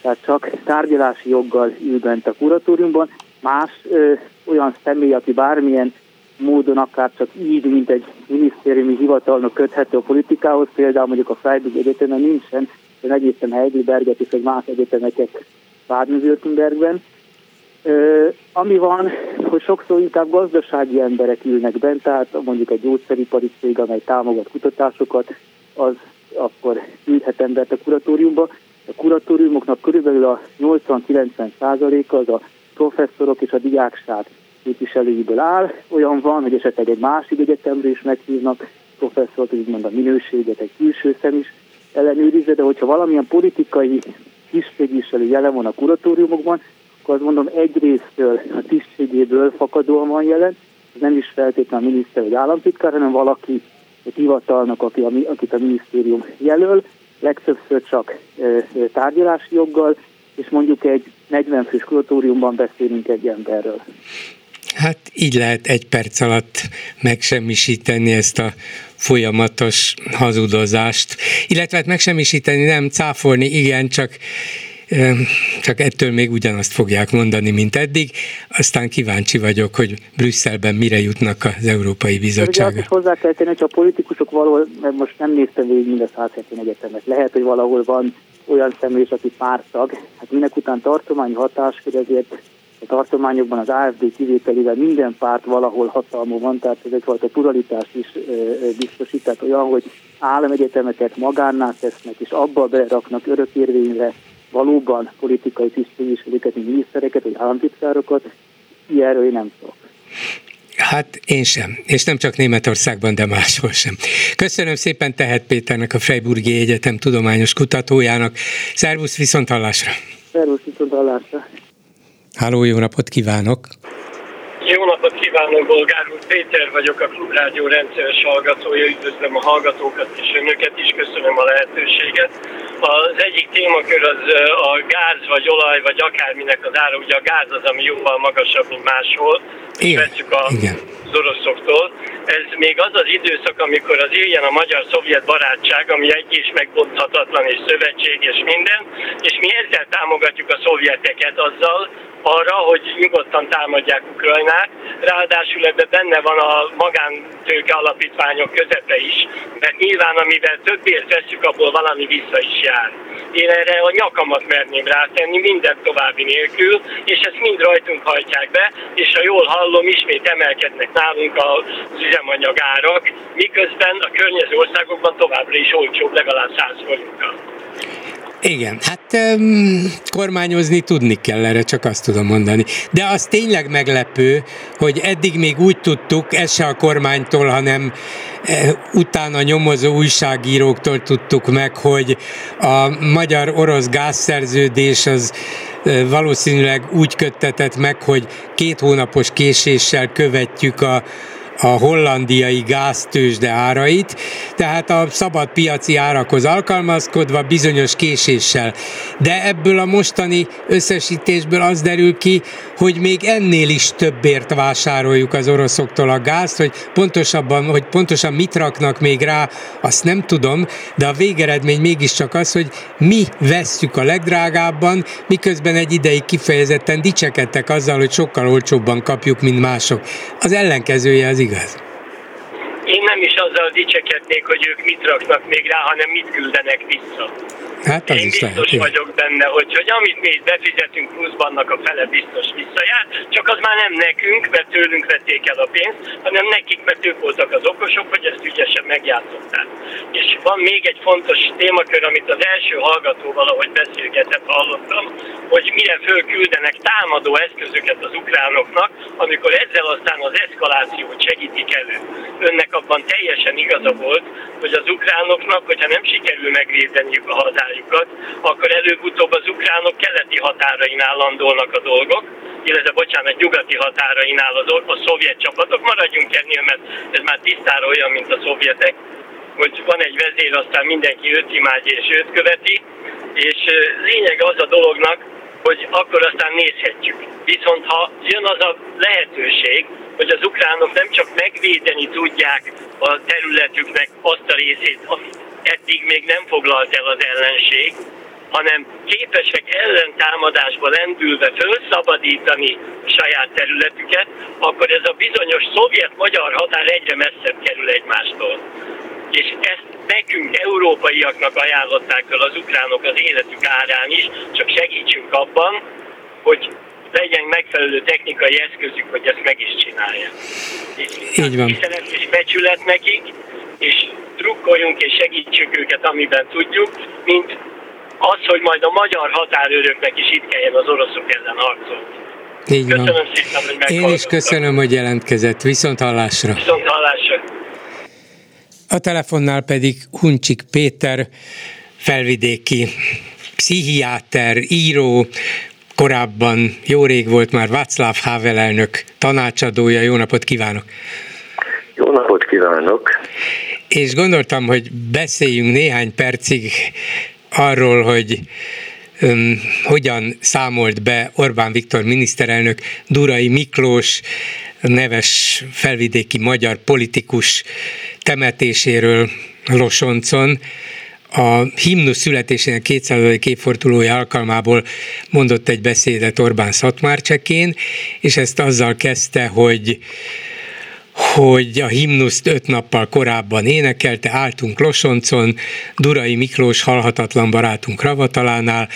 Speaker 3: Tehát csak tárgyalási joggal ül bent a kuratóriumban. Más ö, olyan személy, aki bármilyen módon akár csak így, mint egy minisztériumi hivatalnok köthető a politikához, például mondjuk a Freiburg Egyetemen nincsen, én egészen Heidelberget és egy más egyetemeket Baden-Württembergben. Ami van, hogy sokszor inkább gazdasági emberek ülnek bent, tehát mondjuk egy gyógyszeripari cég, amely támogat kutatásokat, az akkor küldhet embert a kuratóriumba. A kuratóriumoknak körülbelül a 80-90%-a az a professzorok és a diákság képviselőiből áll. Olyan van, hogy esetleg egy másik egyetemről is meghívnak professzort, úgymond a minőséget egy külső szem is ellenőrizze, de hogyha valamilyen politikai tisztségviselő jelen van a kuratóriumokban, akkor azt mondom egyrésztől a tisztségéből fakadóan van jelen, nem is feltétlenül a miniszter vagy államtitkár, hanem valaki egy hivatalnak, aki, akit a minisztérium jelöl, legtöbbször csak tárgyalási joggal, és mondjuk egy 40 fős kuratóriumban beszélünk egy emberről.
Speaker 1: Hát így lehet egy perc alatt megsemmisíteni ezt a folyamatos hazudozást, illetve hát megsemmisíteni, nem cáfolni, igen, csak csak ettől még ugyanazt fogják mondani, mint eddig. Aztán kíváncsi vagyok, hogy Brüsszelben mire jutnak az Európai Bizottság. Ugye
Speaker 3: hozzá kell tenni, hogy a politikusok valahol, mert most nem néztem végig mind a 170 egyetemet, lehet, hogy valahol van olyan személy is, aki pártag, hát minek után tartományi hatáskör, ezért a tartományokban az AFD kivételével minden párt valahol hatalmú van, tehát ez egyfajta pluralitást is biztosít, tehát olyan, hogy államegyetemeket magánná tesznek, és abba beraknak örökérvényre valóban politikai tisztviselőket, minisztereket, vagy államtitkárokat, ilyenről én nem tudok.
Speaker 1: Hát én sem, és nem csak Németországban, de máshol sem. Köszönöm szépen Tehet Péternek, a Freiburgi Egyetem tudományos kutatójának. Szervusz, viszont hallásra!
Speaker 3: Szervusz, viszont hallásra!
Speaker 1: Háló, jó napot kívánok!
Speaker 4: Jó napot kívánok, Bolgár úr! Péter vagyok, a Klubrádió rendszeres hallgatója. Üdvözlöm a hallgatókat és önöket is, köszönöm a lehetőséget. Az egyik témakör az a gáz, vagy olaj, vagy akárminek az ára. Ugye a gáz az, ami jóval magasabb, mint máshol. Igen. Veszük a Igen. oroszoktól. Ez még az az időszak, amikor az éljen a magyar-szovjet barátság, ami egy is megbonthatatlan és szövetség és minden, és mi ezzel támogatjuk a szovjeteket azzal, arra, hogy nyugodtan támadják Ukrajnát. Ráadásul ebben benne van a magántőke alapítványok közepe is, mert nyilván amivel többért veszük, abból valami vissza is jár. Én erre a nyakamat merném rátenni, minden további nélkül, és ezt mind rajtunk hajtják be, és ha jól hallom, ismét emelkednek nálunk az üzemanyag árak, miközben a környező országokban továbbra is olcsóbb legalább 100 forintra.
Speaker 1: Igen, hát um, kormányozni tudni kell erre, csak azt tudom mondani. De az tényleg meglepő, hogy eddig még úgy tudtuk, ez se a kormánytól, hanem utána nyomozó újságíróktól tudtuk meg, hogy a magyar-orosz gázszerződés az e, valószínűleg úgy köttetett meg, hogy két hónapos késéssel követjük a a hollandiai gáztősde árait, tehát a szabad piaci árakhoz alkalmazkodva bizonyos késéssel. De ebből a mostani összesítésből az derül ki, hogy még ennél is többért vásároljuk az oroszoktól a gázt, hogy pontosabban, hogy pontosan mit raknak még rá, azt nem tudom, de a végeredmény mégiscsak az, hogy mi vesszük a legdrágábban, miközben egy ideig kifejezetten dicsekedtek azzal, hogy sokkal olcsóbban kapjuk, mint mások. Az ellenkezője az igaz.
Speaker 4: Én nem is azzal dicsekednék, hogy ők mit raknak még rá, hanem mit küldenek vissza. Hát az Én is biztos lehet, vagyok benne, hogy, hogy amit mi befizetünk pluszban, annak a fele biztos visszajár, csak az már nem nekünk, mert tőlünk vették el a pénzt, hanem nekik, mert ők voltak az okosok, hogy ezt ügyesen megjátszották. És van még egy fontos témakör, amit az első hallgatóval, ahogy beszélgetett, hallottam, hogy mire fölküldenek támadó eszközöket az ukránoknak, amikor ezzel aztán az eszkalációt segítik elő. Önnek abban teljesen igaza volt, hogy az ukránoknak, hogyha nem sikerül megvédeniük a hazájukat, akkor előbb-utóbb az ukránok keleti határainál landolnak a dolgok, illetve bocsánat, nyugati határainál az, a szovjet csapatok. Maradjunk ennél, mert ez már tisztára olyan, mint a szovjetek, hogy van egy vezér, aztán mindenki őt imádja és őt követi, és lényeg az a dolognak, hogy akkor aztán nézhetjük. Viszont ha jön az a lehetőség, hogy az ukránok nem csak megvédeni tudják a területüknek azt a részét, amit eddig még nem foglalt el az ellenség, hanem képesek ellentámadásba lendülve felszabadítani saját területüket, akkor ez a bizonyos szovjet-magyar határ egyre messzebb kerül egymástól. És ezt nekünk, európaiaknak ajánlották fel az ukránok az életük árán is, csak segítsünk abban, hogy legyen megfelelő technikai eszközük, hogy ezt meg is csinálják.
Speaker 1: Így van.
Speaker 4: és becsület nekik, és trukkoljunk és segítsük őket, amiben tudjuk, mint az, hogy majd a magyar határőröknek is itt kelljen az oroszok ellen harcolni.
Speaker 1: Így van. Köszönöm szépen, hogy Én is köszönöm, hogy jelentkezett. Viszont hallásra.
Speaker 4: Viszont hallásra.
Speaker 1: A telefonnál pedig Huncsik Péter, felvidéki pszichiáter, író, korábban jó rég volt már Václav Havel elnök tanácsadója. Jó napot kívánok!
Speaker 5: Jó napot kívánok!
Speaker 1: És gondoltam, hogy beszéljünk néhány percig arról, hogy um, hogyan számolt be Orbán Viktor miniszterelnök Durai Miklós neves felvidéki magyar politikus temetéséről Losoncon, a himnusz születésének 200. évfordulója alkalmából mondott egy beszédet Orbán Szatmárcsekén, és ezt azzal kezdte, hogy hogy a himnuszt öt nappal korábban énekelte, álltunk Losoncon, Durai Miklós halhatatlan barátunk Ravatalánál,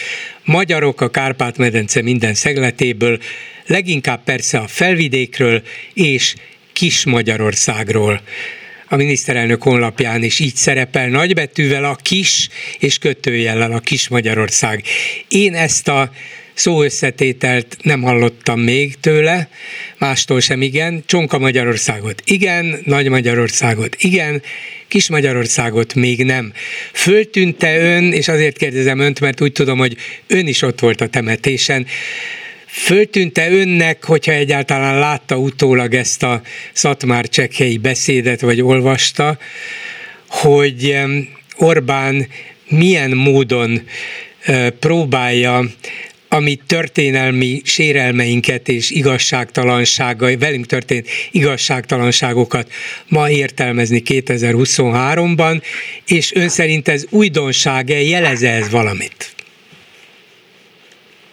Speaker 1: magyarok a Kárpát-medence minden szegletéből, leginkább persze a felvidékről és Kis Magyarországról a miniszterelnök honlapján is így szerepel nagybetűvel a kis és kötőjellel a kis Magyarország. Én ezt a szó nem hallottam még tőle, mástól sem igen, Csonka Magyarországot igen, Nagy Magyarországot igen, Kis Magyarországot még nem. Föltűnte ön, és azért kérdezem önt, mert úgy tudom, hogy ön is ott volt a temetésen, Föltűnte önnek, hogyha egyáltalán látta utólag ezt a Szatmár csekhelyi beszédet, vagy olvasta, hogy Orbán milyen módon próbálja ami történelmi sérelmeinket és igazságtalanságai, velünk történt igazságtalanságokat ma értelmezni 2023-ban, és ön szerint ez újdonság-e, jeleze ez valamit?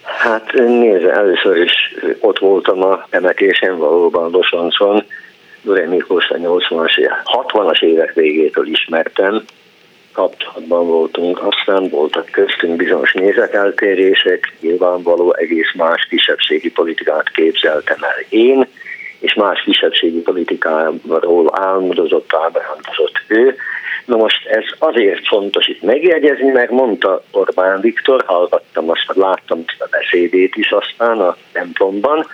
Speaker 5: Hát nézze, először is ott voltam a temetésen, valóban Losoncon, Dure Miklós a 80-as, 60-as évek végétől ismertem, kapcsolatban voltunk, aztán voltak köztünk bizonyos nézeteltérések, nyilvánvaló egész más kisebbségi politikát képzeltem el én, és más kisebbségi politikáról álmodozott, ábrándozott ő. Na most ez azért fontos itt megjegyezni, mert mondta Orbán Viktor, hallgattam azt, láttam a beszédét is aztán a templomban,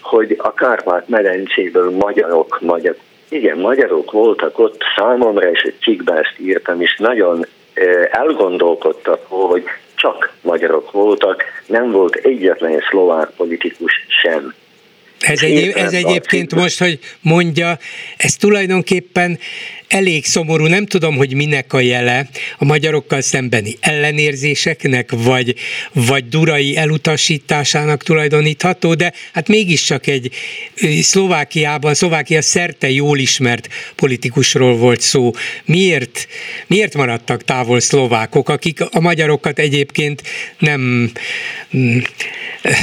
Speaker 5: hogy a Kárpát-medencéből magyarok, magyar, igen, magyarok voltak ott, számomra, és egy cikkben ezt írtam, és nagyon elgondolkodtak, hogy csak magyarok voltak, nem volt egyetlen szlovák politikus sem.
Speaker 1: Ez, egy, ez egyébként most, hogy mondja, ez tulajdonképpen elég szomorú, nem tudom, hogy minek a jele a magyarokkal szembeni ellenérzéseknek, vagy, vagy durai elutasításának tulajdonítható, de hát mégiscsak egy Szlovákiában, Szlovákia szerte jól ismert politikusról volt szó. Miért, miért maradtak távol szlovákok, akik a magyarokat egyébként nem mm,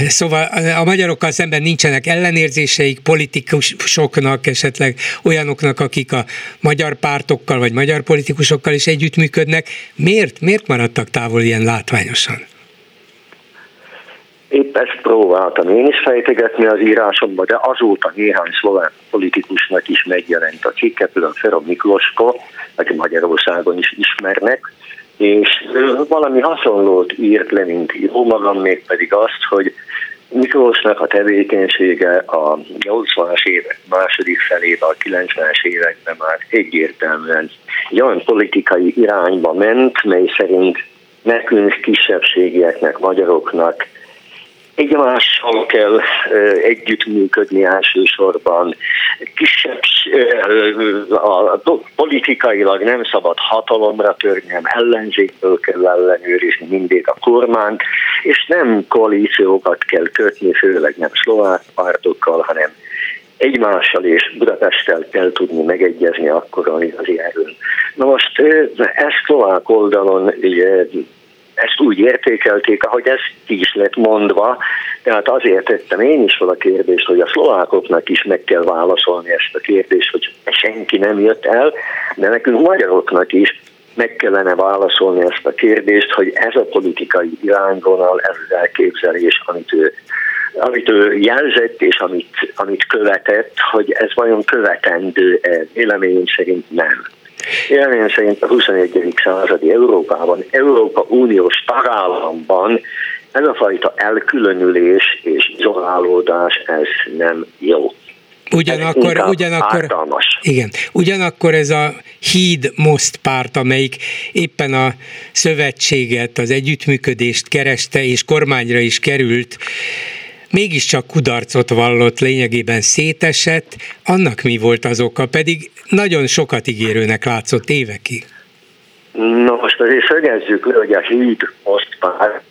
Speaker 1: Szóval a magyarokkal szemben nincsenek ellenérzéseik, politikusoknak, esetleg olyanoknak, akik a magyar pártokkal vagy magyar politikusokkal is együttműködnek. Miért, miért maradtak távol ilyen látványosan?
Speaker 5: Épp ezt próbáltam én is fejtegetni az írásomban, de azóta néhány szlovák politikusnak is megjelent a cikket, például Fero Miklosko, aki Magyarországon is ismernek, és valami hasonlót írt le, mint jó magam, mégpedig azt, hogy Miklósnak a tevékenysége a 80-as évek második felében, a 90-es években már egyértelműen egy olyan politikai irányba ment, mely szerint nekünk kisebbségieknek, magyaroknak egymással kell együttműködni elsősorban. Kisebb, a, politikailag nem szabad hatalomra törni, nem ellenzékből kell ellenőrizni mindig a kormányt, és nem koalíciókat kell kötni, főleg nem szlovák pártokkal, hanem egymással és Budapesttel kell tudni megegyezni akkor, az igazi erőn. Na most ezt szlovák oldalon ezt úgy értékelték, ahogy ez ki is lett mondva, tehát azért tettem én is fel a kérdést, hogy a szlovákoknak is meg kell válaszolni ezt a kérdést, hogy senki nem jött el, de nekünk magyaroknak is meg kellene válaszolni ezt a kérdést, hogy ez a politikai irányvonal, ez az elképzelés, amit ő, amit ő jelzett és amit, amit követett, hogy ez vajon követendő -e? Véleményem szerint nem. Véleményem szerint a 21. századi Európában, Európa Uniós tagállamban ez a fajta elkülönülés és izolálódás, ez nem jó.
Speaker 1: Ugyanakkor, ugyanakkor, igen, ugyanakkor ez a híd most párt, amelyik éppen a szövetséget, az együttműködést kereste, és kormányra is került, mégiscsak kudarcot vallott, lényegében szétesett, annak mi volt az oka, pedig nagyon sokat ígérőnek látszott évekig.
Speaker 5: Na most azért szögezzük le, hogy a híd most már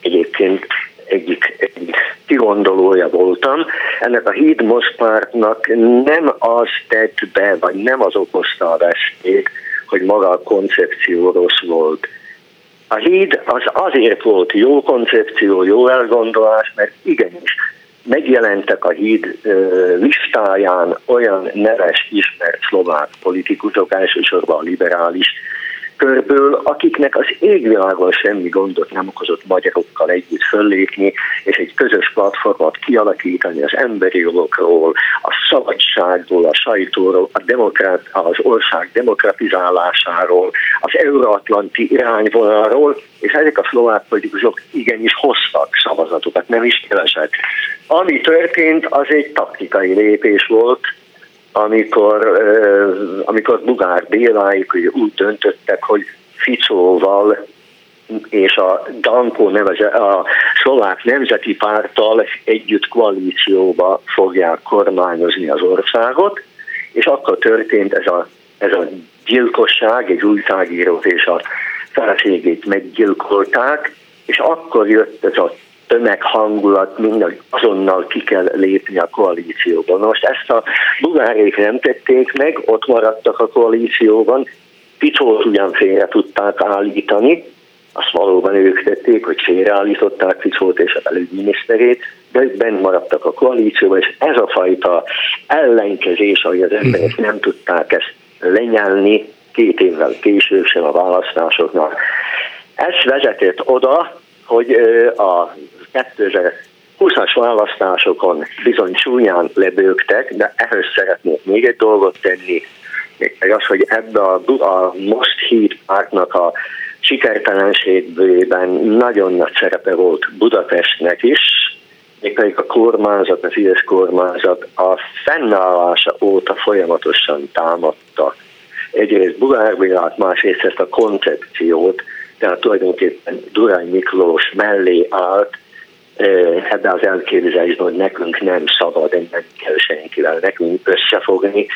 Speaker 5: egyébként egyik, egyik kigondolója voltam. Ennek a híd most pártnak nem az tett be, vagy nem az okozta a veszélyt, hogy maga a koncepció rossz volt. A híd az azért volt jó koncepció, jó elgondolás, mert igenis megjelentek a híd listáján olyan neves, ismert szlovák politikusok, elsősorban a liberális körből, akiknek az égvilágon semmi gondot nem okozott magyarokkal együtt föllépni, és egy közös platformot kialakítani az emberi jogokról, a szabadságról, a sajtóról, a demokrát, az ország demokratizálásáról, az euróatlanti irányvonalról, és ezek a szlovák politikusok igenis hoztak szavazatokat, nem is keveset. Ami történt, az egy taktikai lépés volt, amikor, amikor Bugár Béláik úgy döntöttek, hogy Ficóval és a Danko neveze, a szlovák nemzeti párttal együtt koalícióba fogják kormányozni az országot, és akkor történt ez a, ez a gyilkosság, egy újságírót és a feleségét meggyilkolták, és akkor jött ez a tömeghangulat, minden azonnal ki kell lépni a koalícióban. Most ezt a bugárék nem tették meg, ott maradtak a koalícióban, Picót ugyan félre tudták állítani, azt valóban ők tették, hogy félreállították Picót és a belügyminiszterét, de ők bent maradtak a koalícióban, és ez a fajta ellenkezés, ahogy az emberek nem tudták ezt lenyelni, két évvel később sem a választásoknak. Ez vezetett oda, hogy a 2020-as választásokon bizony súlyán lebőgtek, de ehhez szeretnék még egy dolgot tenni, az, hogy ebbe a, a Most Heat pártnak a sikertelenségében nagyon nagy szerepe volt Budapestnek is, mégpedig a kormányzat, az Fidesz kormányzat a fennállása óta folyamatosan támadta. Egyrészt Bulár másrészt ezt a koncepciót, tehát tulajdonképpen Durány Miklós mellé állt, ebbe az elképzelésben, hogy nekünk nem szabad, nem kell senkivel nekünk összefogni,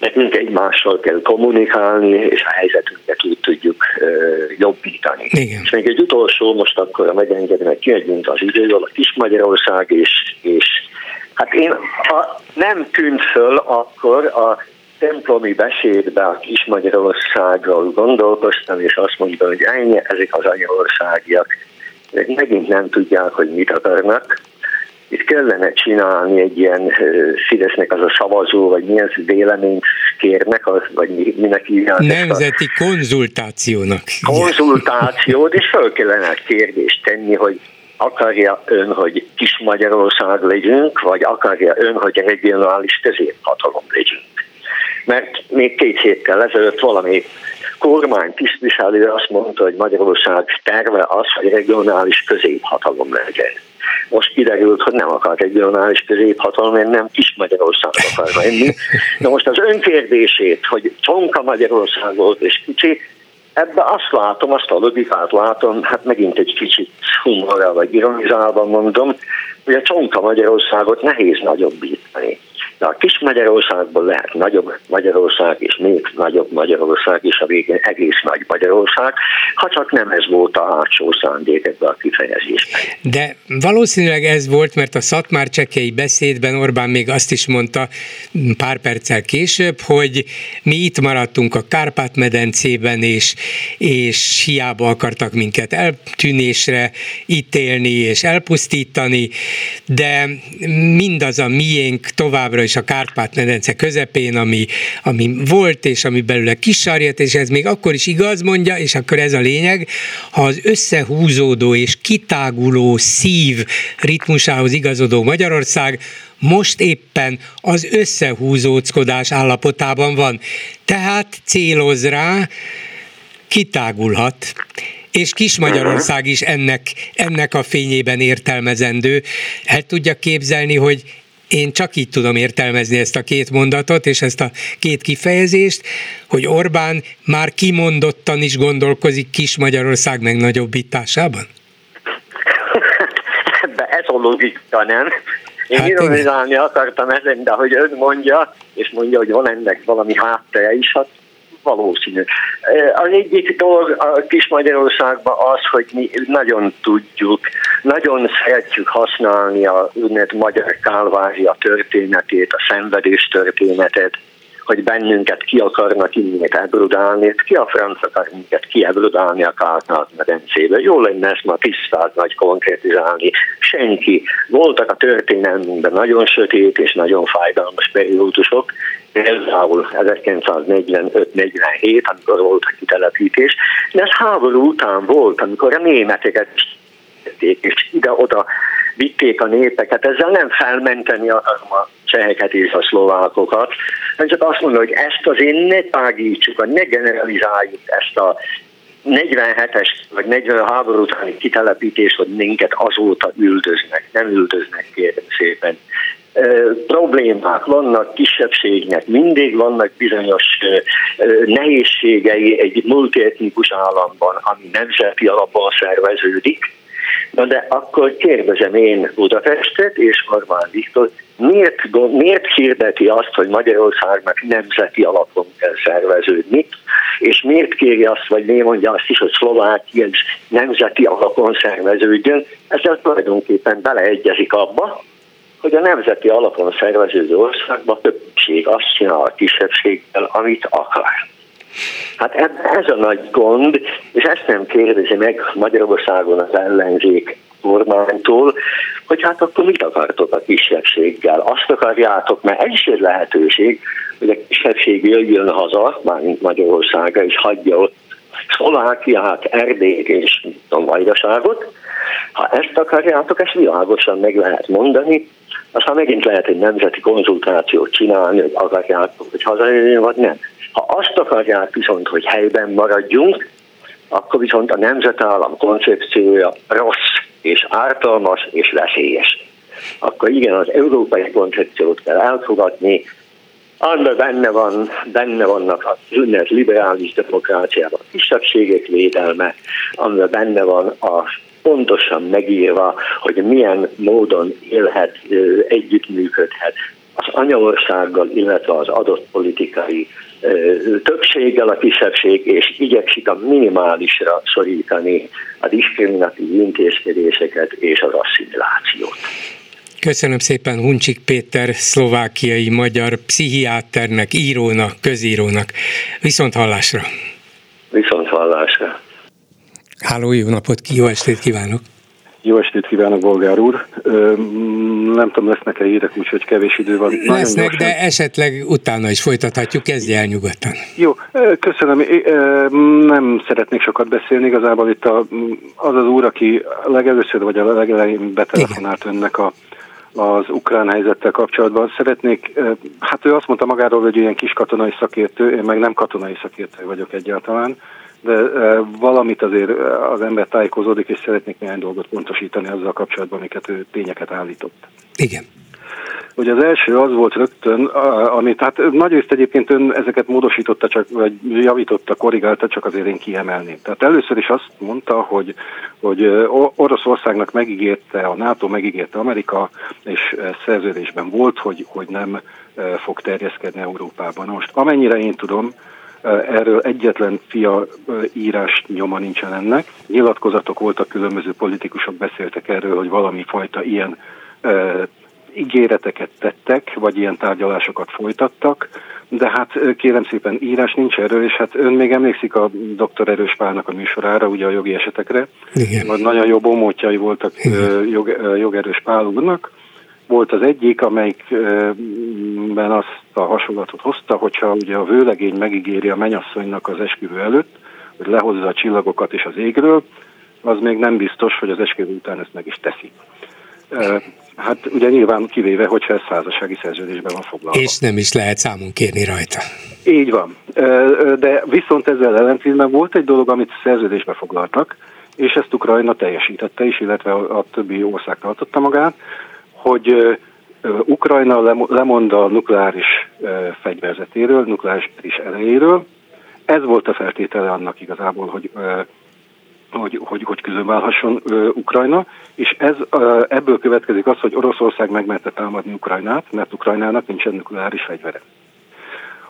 Speaker 5: nekünk egymással kell kommunikálni, és a helyzetünket úgy tudjuk jobbítani. Igen. És még egy utolsó, most akkor a megengedni, hogy kiegyünk az időből, a Kis Magyarország, és, és hát én, ha nem tűnt föl, akkor a templomi beszédbe a Kis Magyarországról gondolkoztam, és azt mondta, hogy ennyi, ezek az anyaországiak megint nem tudják, hogy mit akarnak. Itt kellene csinálni egy ilyen Fidesznek az a szavazó, vagy milyen véleményt kérnek, az, vagy minek hívják.
Speaker 1: Nemzeti a... konzultációnak.
Speaker 5: Konzultációt, és föl kellene kérdést tenni, hogy akarja ön, hogy kis Magyarország legyünk, vagy akarja ön, hogy regionális középhatalom legyünk. Mert még két héttel ezelőtt valami kormány tisztviselő azt mondta, hogy Magyarország terve az, hogy regionális középhatalom legyen. Most kiderült, hogy nem akar regionális középhatalom, mert nem kis Magyarország akar lenni. De most az önkérdését, hogy csonka Magyarország volt és kicsi, ebbe azt látom, azt a logikát látom, hát megint egy kicsit humorral vagy ironizálva mondom, hogy a csonka Magyarországot nehéz nagyobbítani. De a kis Magyarországból lehet nagyobb Magyarország, és még nagyobb Magyarország, és a végén egész nagy Magyarország, ha csak nem ez volt a hátsó szándék ebbe a kifejezésben.
Speaker 1: De valószínűleg ez volt, mert a Szatmár csekei beszédben Orbán még azt is mondta pár perccel később, hogy mi itt maradtunk a Kárpát-medencében, és, és hiába akartak minket eltűnésre ítélni és elpusztítani, de mindaz a miénk továbbra is a Kárpát-medence közepén, ami, ami volt, és ami belőle kisarjat, és ez még akkor is igaz mondja, és akkor ez a lényeg, ha az összehúzódó és kitáguló szív ritmusához igazodó Magyarország most éppen az összehúzóckodás állapotában van. Tehát céloz rá, kitágulhat és Kis Magyarország is ennek, ennek a fényében értelmezendő. El tudja képzelni, hogy én csak így tudom értelmezni ezt a két mondatot és ezt a két kifejezést, hogy Orbán már kimondottan is gondolkozik Kis Magyarország megnagyobbításában?
Speaker 5: Ebbe ez a logika, nem? Én hát ironizálni akartam ezen, de hogy ön mondja, és mondja, hogy van ennek valami háttere is, hát valószínű. Az egyik dolog a kis Magyarországban az, hogy mi nagyon tudjuk, nagyon szeretjük használni a úgynevezett magyar kálvázia történetét, a szenvedés történetet, hogy bennünket ki akarnak innét ebrodálni, ki a franc akar minket kiebrodálni a kártnát medencébe. Jó lenne ezt ma tisztát nagy konkrétizálni. Senki. Voltak a történelmünkben nagyon sötét és nagyon fájdalmas periódusok, például 1945-47, amikor volt a kitelepítés, de ez háború után volt, amikor a németeket és ide-oda vitték a népeket, ezzel nem felmenteni akarom a cseheket és a szlovákokat, hanem csak azt mondom, hogy ezt azért ne tágítsuk, ne generalizáljuk ezt a 47-es vagy 40 háború utáni kitelepítés, hogy minket azóta üldöznek, nem üldöznek kérem szépen. Problémák vannak, kisebbségnek mindig vannak bizonyos nehézségei egy multietnikus államban, ami nemzeti alapon szerveződik, Na de akkor kérdezem én Budapestet és Orbán Viktor, miért, miért hirdeti azt, hogy Magyarországnak nemzeti alapon kell szerveződni, és miért kéri azt, vagy miért mondja azt is, hogy Szlovákia nemzeti alapon szerveződjön, ezzel tulajdonképpen beleegyezik abba, hogy a nemzeti alapon szerveződő országban többség azt csinál a kisebbséggel, amit akar. Hát ez a nagy gond, és ezt nem kérdezi meg Magyarországon az ellenzék kormánytól, hogy hát akkor mit akartok a kisebbséggel? Azt akarjátok, mert ez is egy lehetőség, hogy a kisebbség jöjjön haza, mármint Magyarországra, és hagyja ott Szlovákiát, Erdélyt és a Vajdaságot. Ha ezt akarjátok, ezt világosan meg lehet mondani, aztán megint lehet egy nemzeti konzultációt csinálni, hogy akarjátok, hogy hazajöjjön, vagy nem. Ha azt akarják viszont, hogy helyben maradjunk, akkor viszont a nemzetállam koncepciója rossz, és ártalmas, és veszélyes. Akkor igen, az európai koncepciót kell elfogadni, amiben benne, van, benne vannak a ünnep liberális demokráciában a kisebbségek védelme, amiben benne van a pontosan megírva, hogy milyen módon élhet, együttműködhet az anyaországgal, illetve az adott politikai többséggel a kisebbség, és igyekszik a minimálisra szorítani a diszkriminatív intézkedéseket és az asszimilációt.
Speaker 1: Köszönöm szépen Huncsik Péter, szlovákiai magyar pszichiáternek, írónak, közírónak. Viszont hallásra!
Speaker 5: Viszont hallásra!
Speaker 1: Háló, jó napot, jó estét kívánok!
Speaker 6: Jó estét kívánok, Bolgár úr. Nem tudom, lesznek-e hírek, úgyhogy kevés idő van.
Speaker 1: Lesznek, de esetleg utána is folytathatjuk, kezdje el nyugodtan.
Speaker 6: Jó, köszönöm. Nem szeretnék sokat beszélni, igazából itt a, az az úr, aki legelőször vagy a legelején betelefonált önnek a az ukrán helyzettel kapcsolatban. Szeretnék, hát ő azt mondta magáról, hogy ilyen kis katonai szakértő, én meg nem katonai szakértő vagyok egyáltalán, de valamit azért az ember tájékozódik, és szeretnék néhány dolgot pontosítani azzal kapcsolatban, amiket ő tényeket állított.
Speaker 1: Igen.
Speaker 6: Ugye az első az volt rögtön, amit hát nagyrészt egyébként ön ezeket módosította, csak, vagy javította, korrigálta, csak azért én kiemelném. Tehát először is azt mondta, hogy, hogy Oroszországnak megígérte, a NATO megígérte Amerika, és szerződésben volt, hogy, hogy nem fog terjeszkedni Európában. Most amennyire én tudom, Erről egyetlen fia írás nyoma nincsen ennek. Nyilatkozatok voltak, különböző politikusok beszéltek erről, hogy valami fajta ilyen ígéreteket tettek, vagy ilyen tárgyalásokat folytattak, de hát kérem szépen írás nincs erről, és hát ön még emlékszik a dr. Erős Pálnak a műsorára, ugye a jogi esetekre. Igen. Nagyon jó bomótjai voltak jog, jogerős Pál úrnak, volt az egyik, amelyikben azt a hasonlatot hozta, hogyha ugye a vőlegény megígéri a menyasszonynak az esküvő előtt, hogy lehozza a csillagokat és az égről, az még nem biztos, hogy az esküvő után ezt meg is teszi. Hát ugye nyilván kivéve, hogyha ez házassági szerződésben van foglalva.
Speaker 1: És nem is lehet számon kérni rajta.
Speaker 6: Így van. De viszont ezzel ellentétben volt egy dolog, amit szerződésbe foglaltak, és ezt Ukrajna teljesítette is, illetve a többi ország tartotta magát, hogy Ukrajna lemond a nukleáris fegyverzetéről, nukleáris is. Ez volt a feltétele annak igazából, hogy hogy, hogy, hogy közönválhasson Ukrajna, és ez, ebből következik az, hogy Oroszország megmerte támadni Ukrajnát, mert Ukrajnának nincsen nukleáris fegyvere.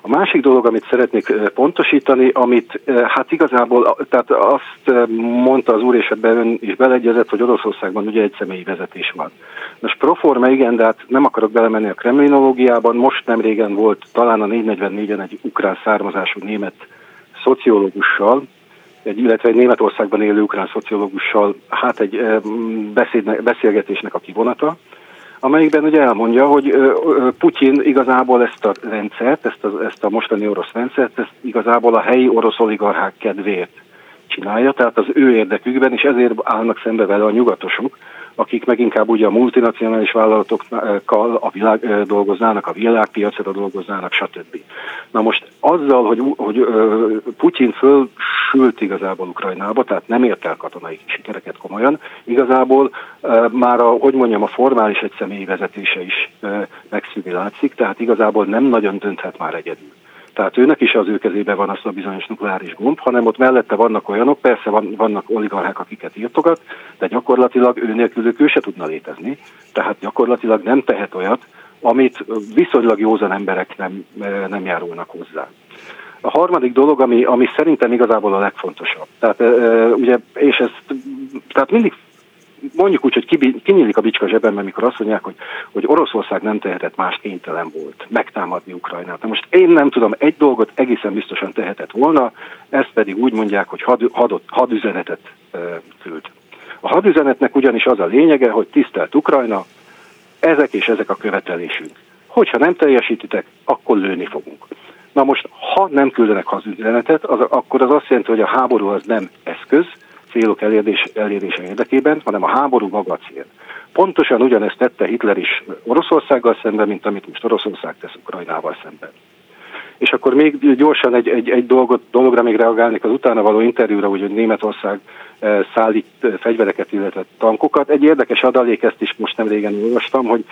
Speaker 6: A másik dolog, amit szeretnék pontosítani, amit hát igazából, tehát azt mondta az úr, és ebben ön is beleegyezett, hogy Oroszországban ugye egy személyi vezetés van. Most proforma igen, de hát nem akarok belemenni a kremlinológiában, most nem régen volt talán a 444-en egy ukrán származású német szociológussal, egy, illetve egy Németországban élő ukrán szociológussal, hát egy beszélgetésnek a kivonata, amelyikben ugye elmondja, hogy Putyin igazából ezt a rendszert, ezt a, ezt a mostani orosz rendszert, ezt igazából a helyi orosz oligarchák kedvéért csinálja, tehát az ő érdekükben, és ezért állnak szembe vele a nyugatosok, akik meg inkább ugye a multinacionális vállalatokkal a világ, dolgoznának, a világpiacra dolgoznának, stb. Na most azzal, hogy, hogy Putyin fölsült igazából Ukrajnába, tehát nem ért el katonai sikereket komolyan, igazából már a, hogy mondjam, a formális egy személyi vezetése is megszűni látszik, tehát igazából nem nagyon dönthet már egyedül. Tehát őnek is az ő kezében van az a bizonyos nukleáris gomb, hanem ott mellette vannak olyanok, persze van, vannak oligarchák, akiket írtogat, de gyakorlatilag ő nélkülük ő se tudna létezni. Tehát gyakorlatilag nem tehet olyat, amit viszonylag józan emberek nem, nem járulnak hozzá. A harmadik dolog, ami, ami szerintem igazából a legfontosabb. Tehát, ugye, és ezt, tehát mindig mondjuk úgy, hogy kinyílik a bicska zsebemben, mikor azt mondják, hogy, hogy Oroszország nem tehetett más kénytelen volt megtámadni Ukrajnát. Na most én nem tudom, egy dolgot egészen biztosan tehetett volna, ezt pedig úgy mondják, hogy had, hadot, hadüzenetet e, küld. A hadüzenetnek ugyanis az a lényege, hogy tisztelt Ukrajna, ezek és ezek a követelésünk. Hogyha nem teljesítitek, akkor lőni fogunk. Na most, ha nem küldenek hadüzenetet, az, akkor az azt jelenti, hogy a háború az nem eszköz, célok elérés, elérése érdekében, hanem a háború maga cél. Pontosan ugyanezt tette Hitler is Oroszországgal szemben, mint amit most Oroszország tesz Ukrajnával szemben. És akkor még gyorsan egy, egy, egy dolgot, dologra még reagálnék az utána való interjúra, hogy Németország eh, szállít eh, fegyvereket, illetve tankokat. Egy érdekes adalék, ezt is most nem régen olvastam, hogy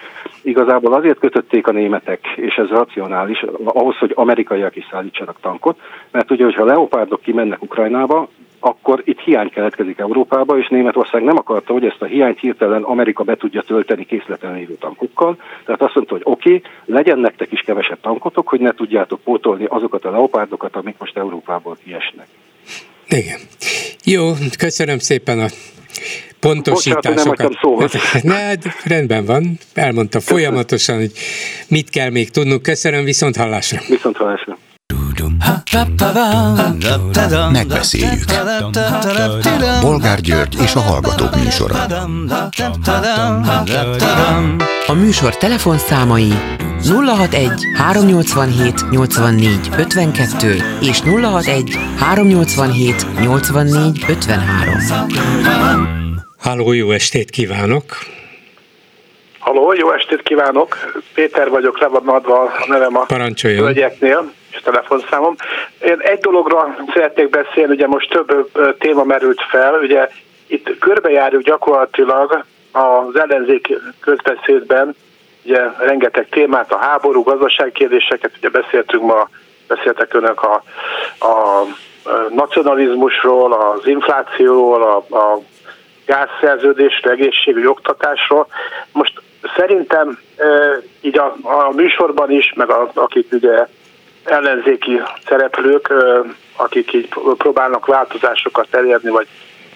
Speaker 6: igazából azért kötötték a németek, és ez racionális, ahhoz, hogy amerikaiak is szállítsanak tankot, mert ugye, hogyha leopárdok kimennek Ukrajnába, akkor itt hiány keletkezik Európába, és Németország nem akarta, hogy ezt a hiányt hirtelen Amerika be tudja tölteni készleten lévő tankokkal. Tehát azt mondta, hogy oké, okay, legyen nektek is kevesebb tankotok, hogy ne tudjátok pótolni azokat a leopárdokat, amik most Európából kiesnek.
Speaker 1: Igen. Jó, köszönöm szépen a pontosításokat.
Speaker 6: Bocsánat,
Speaker 1: nem ne, rendben van, elmondta folyamatosan, hogy mit kell még tudnunk. Köszönöm, viszont hallásra.
Speaker 6: Viszont hallásra.
Speaker 7: Megbeszéljük. Bolgár György és a Hallgatók műsora.
Speaker 8: A műsor telefonszámai 061 387 84 52 és 061 387 84 53.
Speaker 1: Háló, jó estét kívánok!
Speaker 9: Halló, jó estét kívánok! Péter vagyok, le van adva a nevem a hölgyeknél és telefonszámom. Én egy dologra szeretnék beszélni, ugye most több téma merült fel, ugye itt körbejárjuk gyakorlatilag az ellenzék közbeszédben, ugye rengeteg témát, a háború, gazdaságkérdéseket, ugye beszéltünk ma, beszéltek önök a, a nacionalizmusról, az inflációról, a, a gázszerződésről, egészségügyi oktatásról. Most szerintem így a, a műsorban is, meg a, akik ugye ellenzéki szereplők, akik így próbálnak változásokat elérni, vagy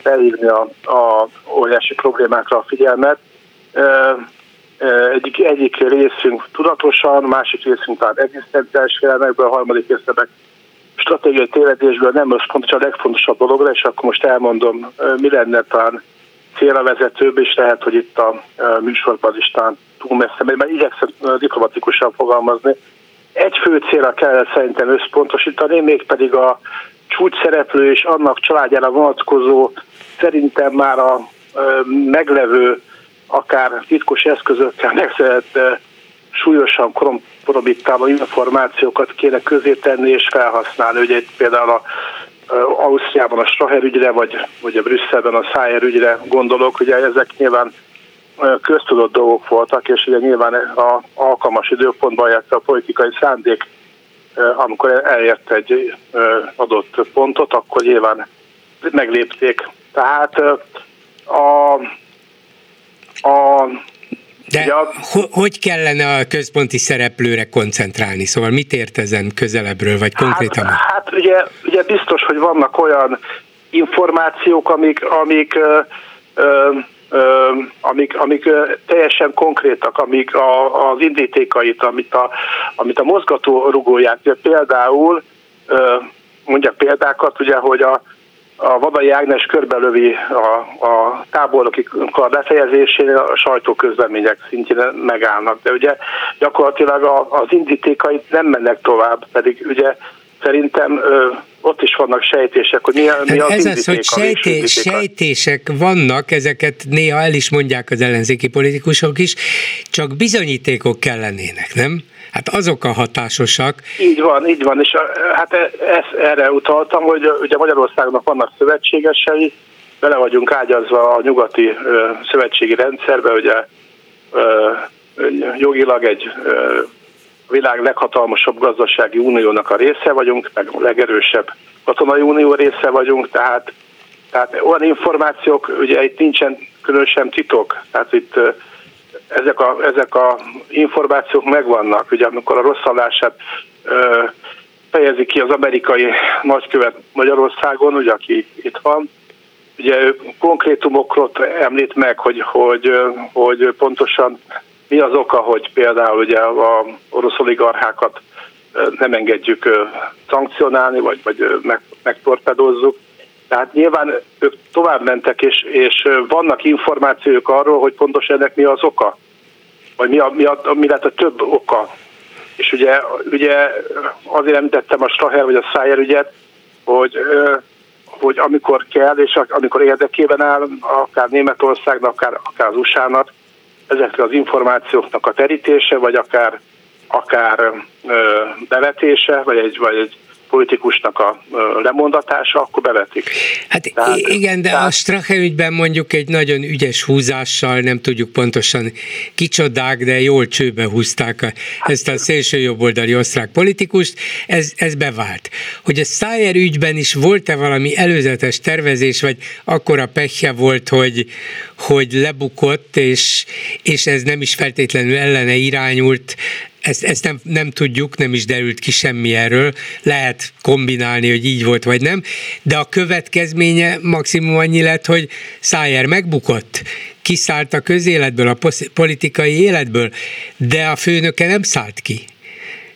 Speaker 9: felhívni a, a óriási problémákra a figyelmet. Egyik, egyik részünk tudatosan, másik részünk talán egzisztenciális félelmekből, a harmadik részletek stratégiai tévedésből nem összpontos a legfontosabb dologra, és akkor most elmondom, mi lenne talán célra vezetőbb, és lehet, hogy itt a műsorban is talán túl messze, mert igyekszem diplomatikusan fogalmazni, egy fő célra kellett szerintem összpontosítani, mégpedig a csúcsszereplő és annak családjára vonatkozó szerintem már a meglevő, akár titkos eszközökkel megszerett súlyosan kompromittáló információkat kéne közé tenni és felhasználni. Ugye itt például a Ausztriában a Straher ügyre, vagy, vagy a Brüsszelben a Szájer ügyre gondolok, ugye ezek nyilván köztudott dolgok voltak, és ugye nyilván a alkalmas időpontban járt a politikai szándék, amikor elért egy adott pontot, akkor nyilván meglépték. Tehát a, a
Speaker 1: De ja, hogy kellene a központi szereplőre koncentrálni? Szóval mit ért ezen közelebbről, vagy konkrétan?
Speaker 9: Hát, hát ugye, ugye biztos, hogy vannak olyan információk, amik, amik ö, ö, amik, amik teljesen konkrétak, amik a, az indítékait, amit a, amit a mozgató rugóját, például mondjak példákat, ugye, hogy a, a Vadai Ágnes körbelövi a, a tábornoki kar befejezésén a sajtóközlemények szintjén megállnak. De ugye gyakorlatilag a, az indítékait nem mennek tovább, pedig ugye szerintem ö, ott is vannak sejtések, hogy mi, mi az
Speaker 1: Ez az, hogy sejté, sejtések vannak, ezeket néha el is mondják az ellenzéki politikusok is, csak bizonyítékok kellenének, nem? Hát azok a hatásosak.
Speaker 9: Így van, így van, és hát e, ezt, erre utaltam, hogy ugye Magyarországnak vannak szövetségesei, bele vagyunk ágyazva a nyugati ö, szövetségi rendszerbe, ugye ö, jogilag egy ö, világ leghatalmasabb gazdasági uniónak a része vagyunk, meg a legerősebb katonai unió része vagyunk, tehát, tehát olyan információk, ugye itt nincsen különösen titok, tehát itt ezek a, ezek a információk megvannak, ugye amikor a rosszallását ö, fejezi ki az amerikai nagykövet Magyarországon, ugye aki itt van, ugye ő konkrétumokról említ meg, hogy, hogy, hogy pontosan mi az oka, hogy például ugye a orosz oligarchákat nem engedjük szankcionálni, vagy, vagy meg, megtorpedozzuk. Tehát nyilván ők tovább mentek, és, és vannak információk arról, hogy pontosan ennek mi az oka, vagy mi, a, mi, a, mi lett a több oka. És ugye, ugye azért említettem a Straher vagy a Szájer ügyet, hogy, hogy amikor kell, és amikor érdekében áll, akár Németországnak, akár, akár az USA-nak, ezeknek az információknak a terítése, vagy akár, akár bevetése, vagy egy, vagy egy politikusnak a lemondatása, akkor bevetik.
Speaker 1: Hát tehát, igen, de tehát... a Strache ügyben mondjuk egy nagyon ügyes húzással, nem tudjuk pontosan kicsodák, de jól csőbe húzták a, ezt a szélső jobboldali osztrák politikust, ez, ez bevált. Hogy a Szájer ügyben is volt-e valami előzetes tervezés, vagy akkora pehje volt, hogy, hogy lebukott, és, és ez nem is feltétlenül ellene irányult, ezt, ezt nem, nem tudjuk, nem is derült ki semmi erről, lehet kombinálni, hogy így volt vagy nem, de a következménye maximum annyi lett, hogy Szájer megbukott, kiszállt a közéletből, a politikai életből, de a főnöke nem szállt ki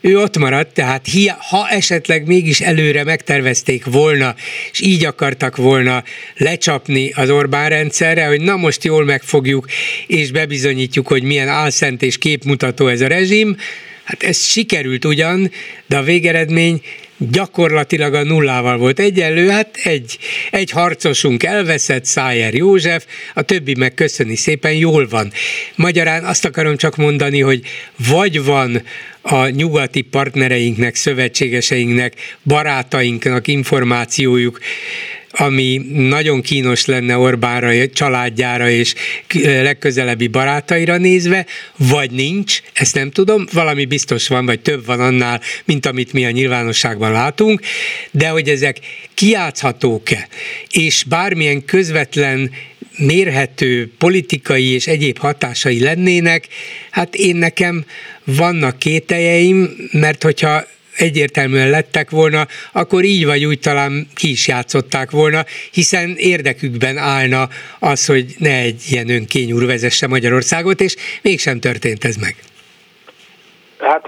Speaker 1: ő ott maradt, tehát ha esetleg mégis előre megtervezték volna, és így akartak volna lecsapni az Orbán rendszerre, hogy na most jól megfogjuk, és bebizonyítjuk, hogy milyen álszent és képmutató ez a rezsim, Hát ez sikerült ugyan, de a végeredmény gyakorlatilag a nullával volt egyenlő, hát egy, egy harcosunk elveszett, Szájer József, a többi meg köszöni szépen, jól van. Magyarán azt akarom csak mondani, hogy vagy van a nyugati partnereinknek, szövetségeseinknek, barátainknak információjuk, ami nagyon kínos lenne Orbánra, családjára és legközelebbi barátaira nézve, vagy nincs, ezt nem tudom, valami biztos van, vagy több van annál, mint amit mi a nyilvánosságban látunk, de hogy ezek kiátszhatók-e, és bármilyen közvetlen mérhető politikai és egyéb hatásai lennének, hát én nekem vannak kételjeim, mert hogyha egyértelműen lettek volna, akkor így vagy úgy talán ki is játszották volna, hiszen érdekükben állna az, hogy ne egy ilyen önkényúr vezesse Magyarországot, és mégsem történt ez meg.
Speaker 9: Hát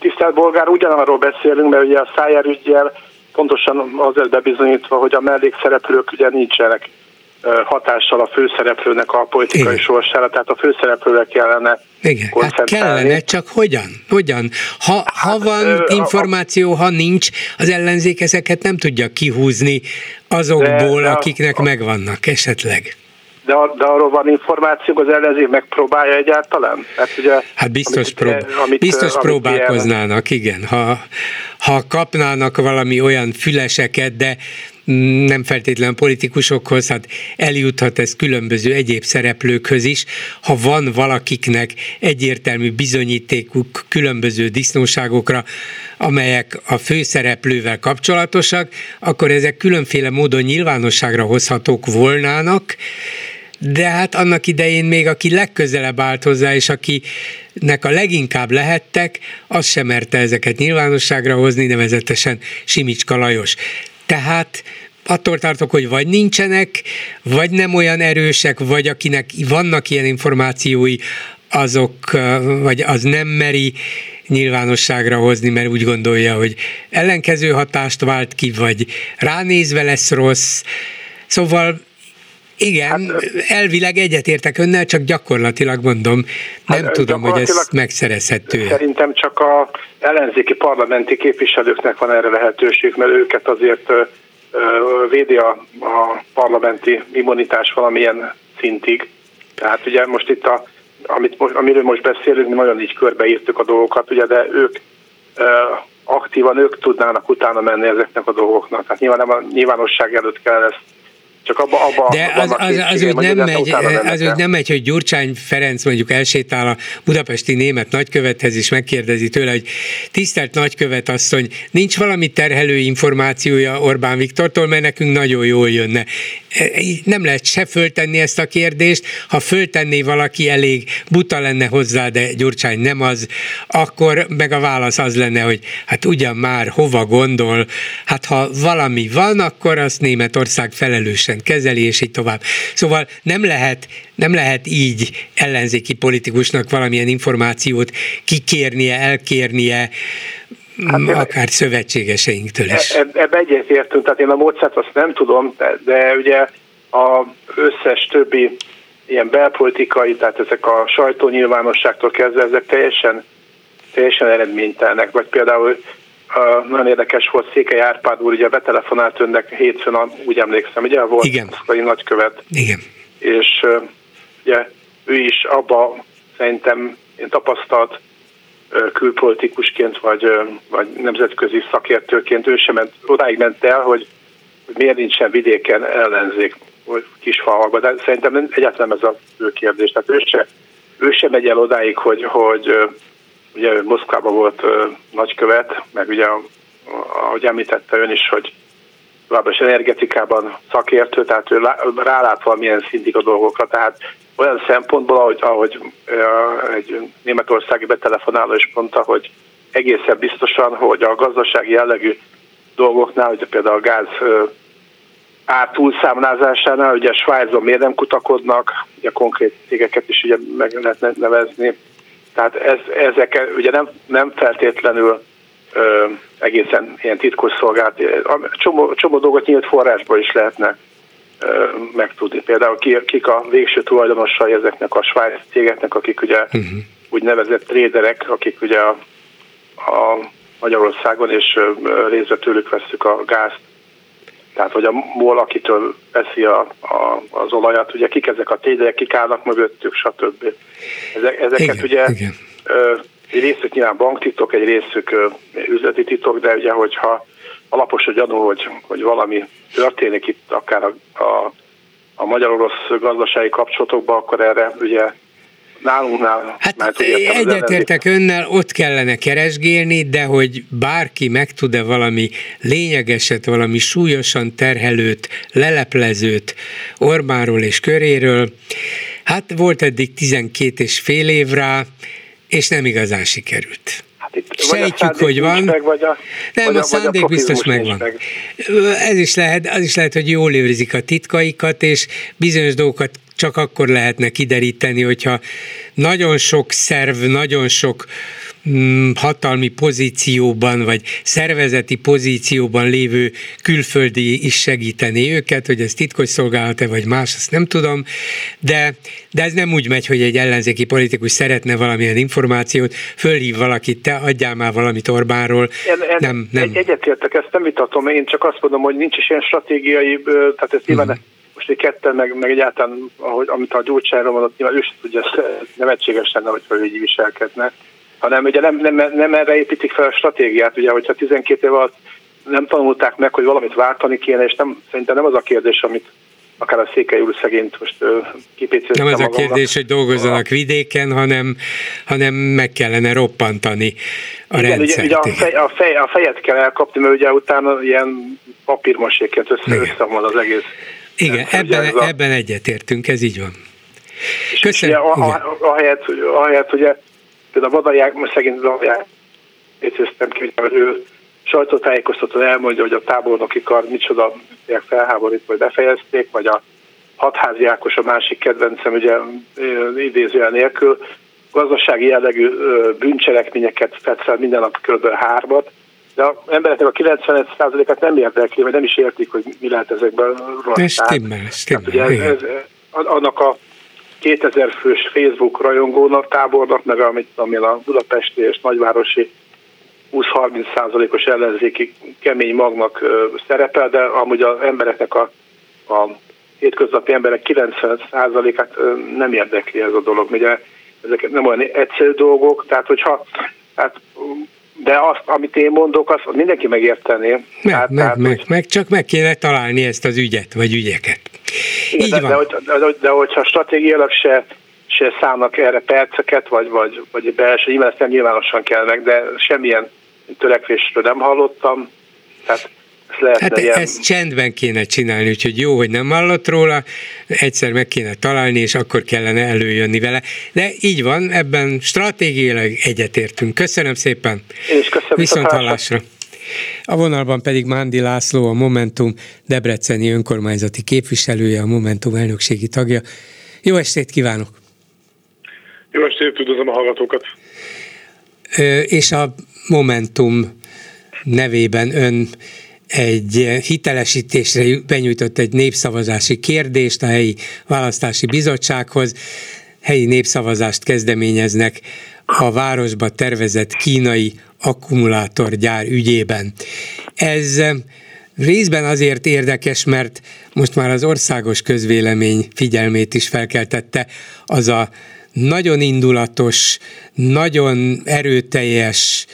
Speaker 9: tisztelt Bolgár, ugyanarról beszélünk, mert ugye a Szájer ügyjel pontosan azért bebizonyítva, hogy a mellékszereplők ugye nincsenek hatással a főszereplőnek a politikai Igen. sorsára, tehát a főszereplőre kellene
Speaker 1: Igen, hát kellene, csak hogyan? Hogyan? Ha, hát, ha van információ, ha nincs, az ellenzék ezeket nem tudja kihúzni azokból, de, akiknek a, megvannak esetleg.
Speaker 9: De, de arról van információ, az ellenzék megpróbálja egyáltalán?
Speaker 1: Hát, ugye, hát biztos, amit, prób- amit, biztos amit próbálkoznának, igen. Ha, ha kapnának valami olyan füleseket, de nem feltétlen politikusokhoz, hát eljuthat ez különböző egyéb szereplőkhöz is. Ha van valakiknek egyértelmű bizonyítékuk különböző disznóságokra, amelyek a főszereplővel kapcsolatosak, akkor ezek különféle módon nyilvánosságra hozhatók volnának, de hát annak idején még aki legközelebb állt hozzá, és akinek a leginkább lehettek, az sem merte ezeket nyilvánosságra hozni, nevezetesen Simicska Lajos. Tehát attól tartok, hogy vagy nincsenek, vagy nem olyan erősek, vagy akinek vannak ilyen információi, azok, vagy az nem meri nyilvánosságra hozni, mert úgy gondolja, hogy ellenkező hatást vált ki, vagy ránézve lesz rossz. Szóval igen, hát, elvileg egyetértek önnel, csak gyakorlatilag mondom, nem hát, tudom, hogy ez megszerezhető.
Speaker 9: Szerintem csak a ellenzéki parlamenti képviselőknek van erre lehetőség, mert őket azért védi a, a parlamenti immunitás valamilyen szintig. Tehát ugye most itt a, amit, amiről most beszélünk, mi nagyon így körbeírtuk a dolgokat, ugye, de ők aktívan ők tudnának utána menni ezeknek a dolgoknak. Tehát nyilván nem a nyilvánosság előtt kell ezt csak abba, abba
Speaker 1: De az, az, az, úgy nem megy, az úgy nem megy, hogy Gyurcsány Ferenc mondjuk elsétál a budapesti német nagykövethez, és megkérdezi tőle, hogy tisztelt nagykövet asszony, nincs valami terhelő információja Orbán Viktortól, mert nekünk nagyon jól jönne. E, nem lehet se föltenni ezt a kérdést, ha föltenné valaki elég buta lenne hozzá, de Gyurcsány nem az, akkor meg a válasz az lenne, hogy hát ugyan már hova gondol, hát ha valami van, akkor azt Németország felelősen rendszeresen kezeli, és így tovább. Szóval nem lehet, nem lehet így ellenzéki politikusnak valamilyen információt kikérnie, elkérnie, Hát akár szövetségeseinktől is.
Speaker 9: E, ebbe egyetértünk, tehát én a módszert azt nem tudom, de, de ugye a összes többi ilyen belpolitikai, tehát ezek a sajtónyilvánosságtól kezdve, ezek teljesen, teljesen eredménytelnek. Vagy például Uh, nagyon érdekes volt Székely Árpád úr, ugye betelefonált önnek hétfőn, úgy emlékszem, ugye volt
Speaker 1: Igen.
Speaker 9: moszkvai nagykövet.
Speaker 1: Igen.
Speaker 9: És uh, ugye ő is abba szerintem én tapasztalt uh, külpolitikusként, vagy, vagy nemzetközi szakértőként ő sem ment, odáig ment el, hogy, hogy miért nincsen vidéken ellenzék, vagy kisfalvakban, de szerintem egyáltalán ez a fő kérdés. Tehát ő sem, ő sem megy el odáig, hogy, hogy ugye Moszkvában volt ö, nagykövet, meg ugye, ahogy említette ön is, hogy továbbra energetikában szakértő, tehát ő rálát valamilyen szintig a dolgokra, tehát olyan szempontból, ahogy, ahogy egy németországi betelefonáló is mondta, hogy egészen biztosan, hogy a gazdasági jellegű dolgoknál, ugye például a gáz ár túlszámlázásánál, ugye Svájzon miért nem kutakodnak, ugye konkrét cégeket is ugye meg lehetne nevezni, tehát ez, ezek ugye nem, nem feltétlenül ö, egészen ilyen titkos szolgált, csomó, csomó dolgot nyílt forrásból is lehetne ö, megtudni. Például ki, kik a végső tulajdonosai ezeknek a svájc cégeknek, akik ugye uh-huh. úgynevezett tréderek, akik ugye a, a Magyarországon és részre tőlük veszük a gázt, tehát hogy a MOL, akitől veszi a, a, az olajat, ugye kik ezek a tények, kik állnak mögöttük, stb. Ezek, ezeket igen, ugye igen. egy részük nyilván banktitok, egy részük üzleti titok, de ugye hogyha alapos a gyanú, hogy, hogy valami történik itt akár a, a, a magyar-orosz gazdasági kapcsolatokban, akkor erre ugye nálunknál.
Speaker 1: Hát már egyetértek önnel, ott kellene keresgélni, de hogy bárki meg tud-e valami lényegeset, valami súlyosan terhelőt, leleplezőt Orbánról és köréről, hát volt eddig 12 és fél év rá, és nem igazán sikerült. Hát itt Sejtjük, hogy van. Meg, vagy a, nem, vagy a, a szándék a biztos megvan. Meg. Ez is lehet, az is lehet, hogy jól őrizik a titkaikat, és bizonyos dolgokat csak akkor lehetne kideríteni, hogyha nagyon sok szerv, nagyon sok mm, hatalmi pozícióban, vagy szervezeti pozícióban lévő külföldi is segíteni őket, hogy ez titkos szolgálat-e, vagy más, azt nem tudom, de, de ez nem úgy megy, hogy egy ellenzéki politikus szeretne valamilyen információt, fölhív valakit, te adjál már valamit Orbánról.
Speaker 9: En, en, nem, nem. Egyetértek, ezt nem vitatom, én csak azt mondom, hogy nincs is ilyen stratégiai, tehát ez nyilván uh-huh most egy ketten, meg, meg egyáltalán, ahogy, amit a gyógyságról mondott, nyilván ő sem tudja, ez nevetséges lenne, hogyha ő így viselkedne, hanem ugye nem, nem, nem erre építik fel a stratégiát, ugye, hogyha 12 év alatt nem tanulták meg, hogy valamit váltani kéne, és nem, szerintem nem az a kérdés, amit akár a Székely úr szegényt most kipécéltem
Speaker 1: Nem az a kérdés, hogy dolgozzanak vidéken, hanem, hanem meg kellene roppantani a Igen, rendszert.
Speaker 9: Ugye, ugye a, fej, a, fej, a fejet kell elkapni, mert ugye utána ilyen papírmaséként össze, össze az egész
Speaker 1: Igen, ebben, ez a... ebben egyetértünk, ez így van.
Speaker 9: Köszönöm. Ugye, a, a, ahelyett, ahelyett, ugye, például a vadalják, most szegény vadalják, érteztem ki, hogy ő sajtótájékoztatón elmondja, hogy a tábornoki kar micsoda felháborít, vagy befejezték, vagy a hatházi Ákos a másik kedvencem, ugye idézően nélkül, gazdasági jellegű bűncselekményeket fetszel minden nap kb. hármat, de az embereknek a 95%-át nem érdekli, vagy nem is értik, hogy mi lehet ezekben
Speaker 1: rossz. Ez stimmel, stimmel. Ez, ez,
Speaker 9: annak a 2000 fős Facebook rajongónak, tábornak, meg amit, ami a budapesti és nagyvárosi 20-30 százalékos ellenzéki kemény magnak szerepel, de amúgy az embereknek a, a hétköznapi emberek 90 százalékát nem érdekli ez a dolog. Ugye ezek nem olyan egyszerű dolgok, tehát hogyha hát de azt, amit én mondok, azt mindenki megértené. Meg,
Speaker 1: tehát, meg, tehát, meg, meg, csak meg kéne találni ezt az ügyet, vagy ügyeket.
Speaker 9: Igen, Így de, van. De, de, de, de hogyha stratégiailag se, se szállnak erre perceket, vagy, vagy, vagy belső, nyilván ezt nem nyilvánosan kell meg, de semmilyen törekvésről nem hallottam. Tehát
Speaker 1: ezt hát ilyen... ezt csendben kéne csinálni, úgyhogy jó, hogy nem hallott róla, egyszer meg kéne találni, és akkor kellene előjönni vele. De így van, ebben stratégiailag egyetértünk. Köszönöm szépen.
Speaker 9: Én is köszönöm.
Speaker 1: Viszont hallásra. A vonalban pedig Mándi László, a Momentum Debreceni önkormányzati képviselője, a Momentum elnökségi tagja. Jó estét kívánok!
Speaker 10: Jó estét, üdvözlöm a hallgatókat!
Speaker 1: Ö, és a Momentum nevében ön egy hitelesítésre benyújtott egy népszavazási kérdést a helyi választási bizottsághoz. Helyi népszavazást kezdeményeznek a városba tervezett kínai akkumulátorgyár ügyében. Ez részben azért érdekes, mert most már az országos közvélemény figyelmét is felkeltette az a nagyon indulatos, nagyon erőteljes,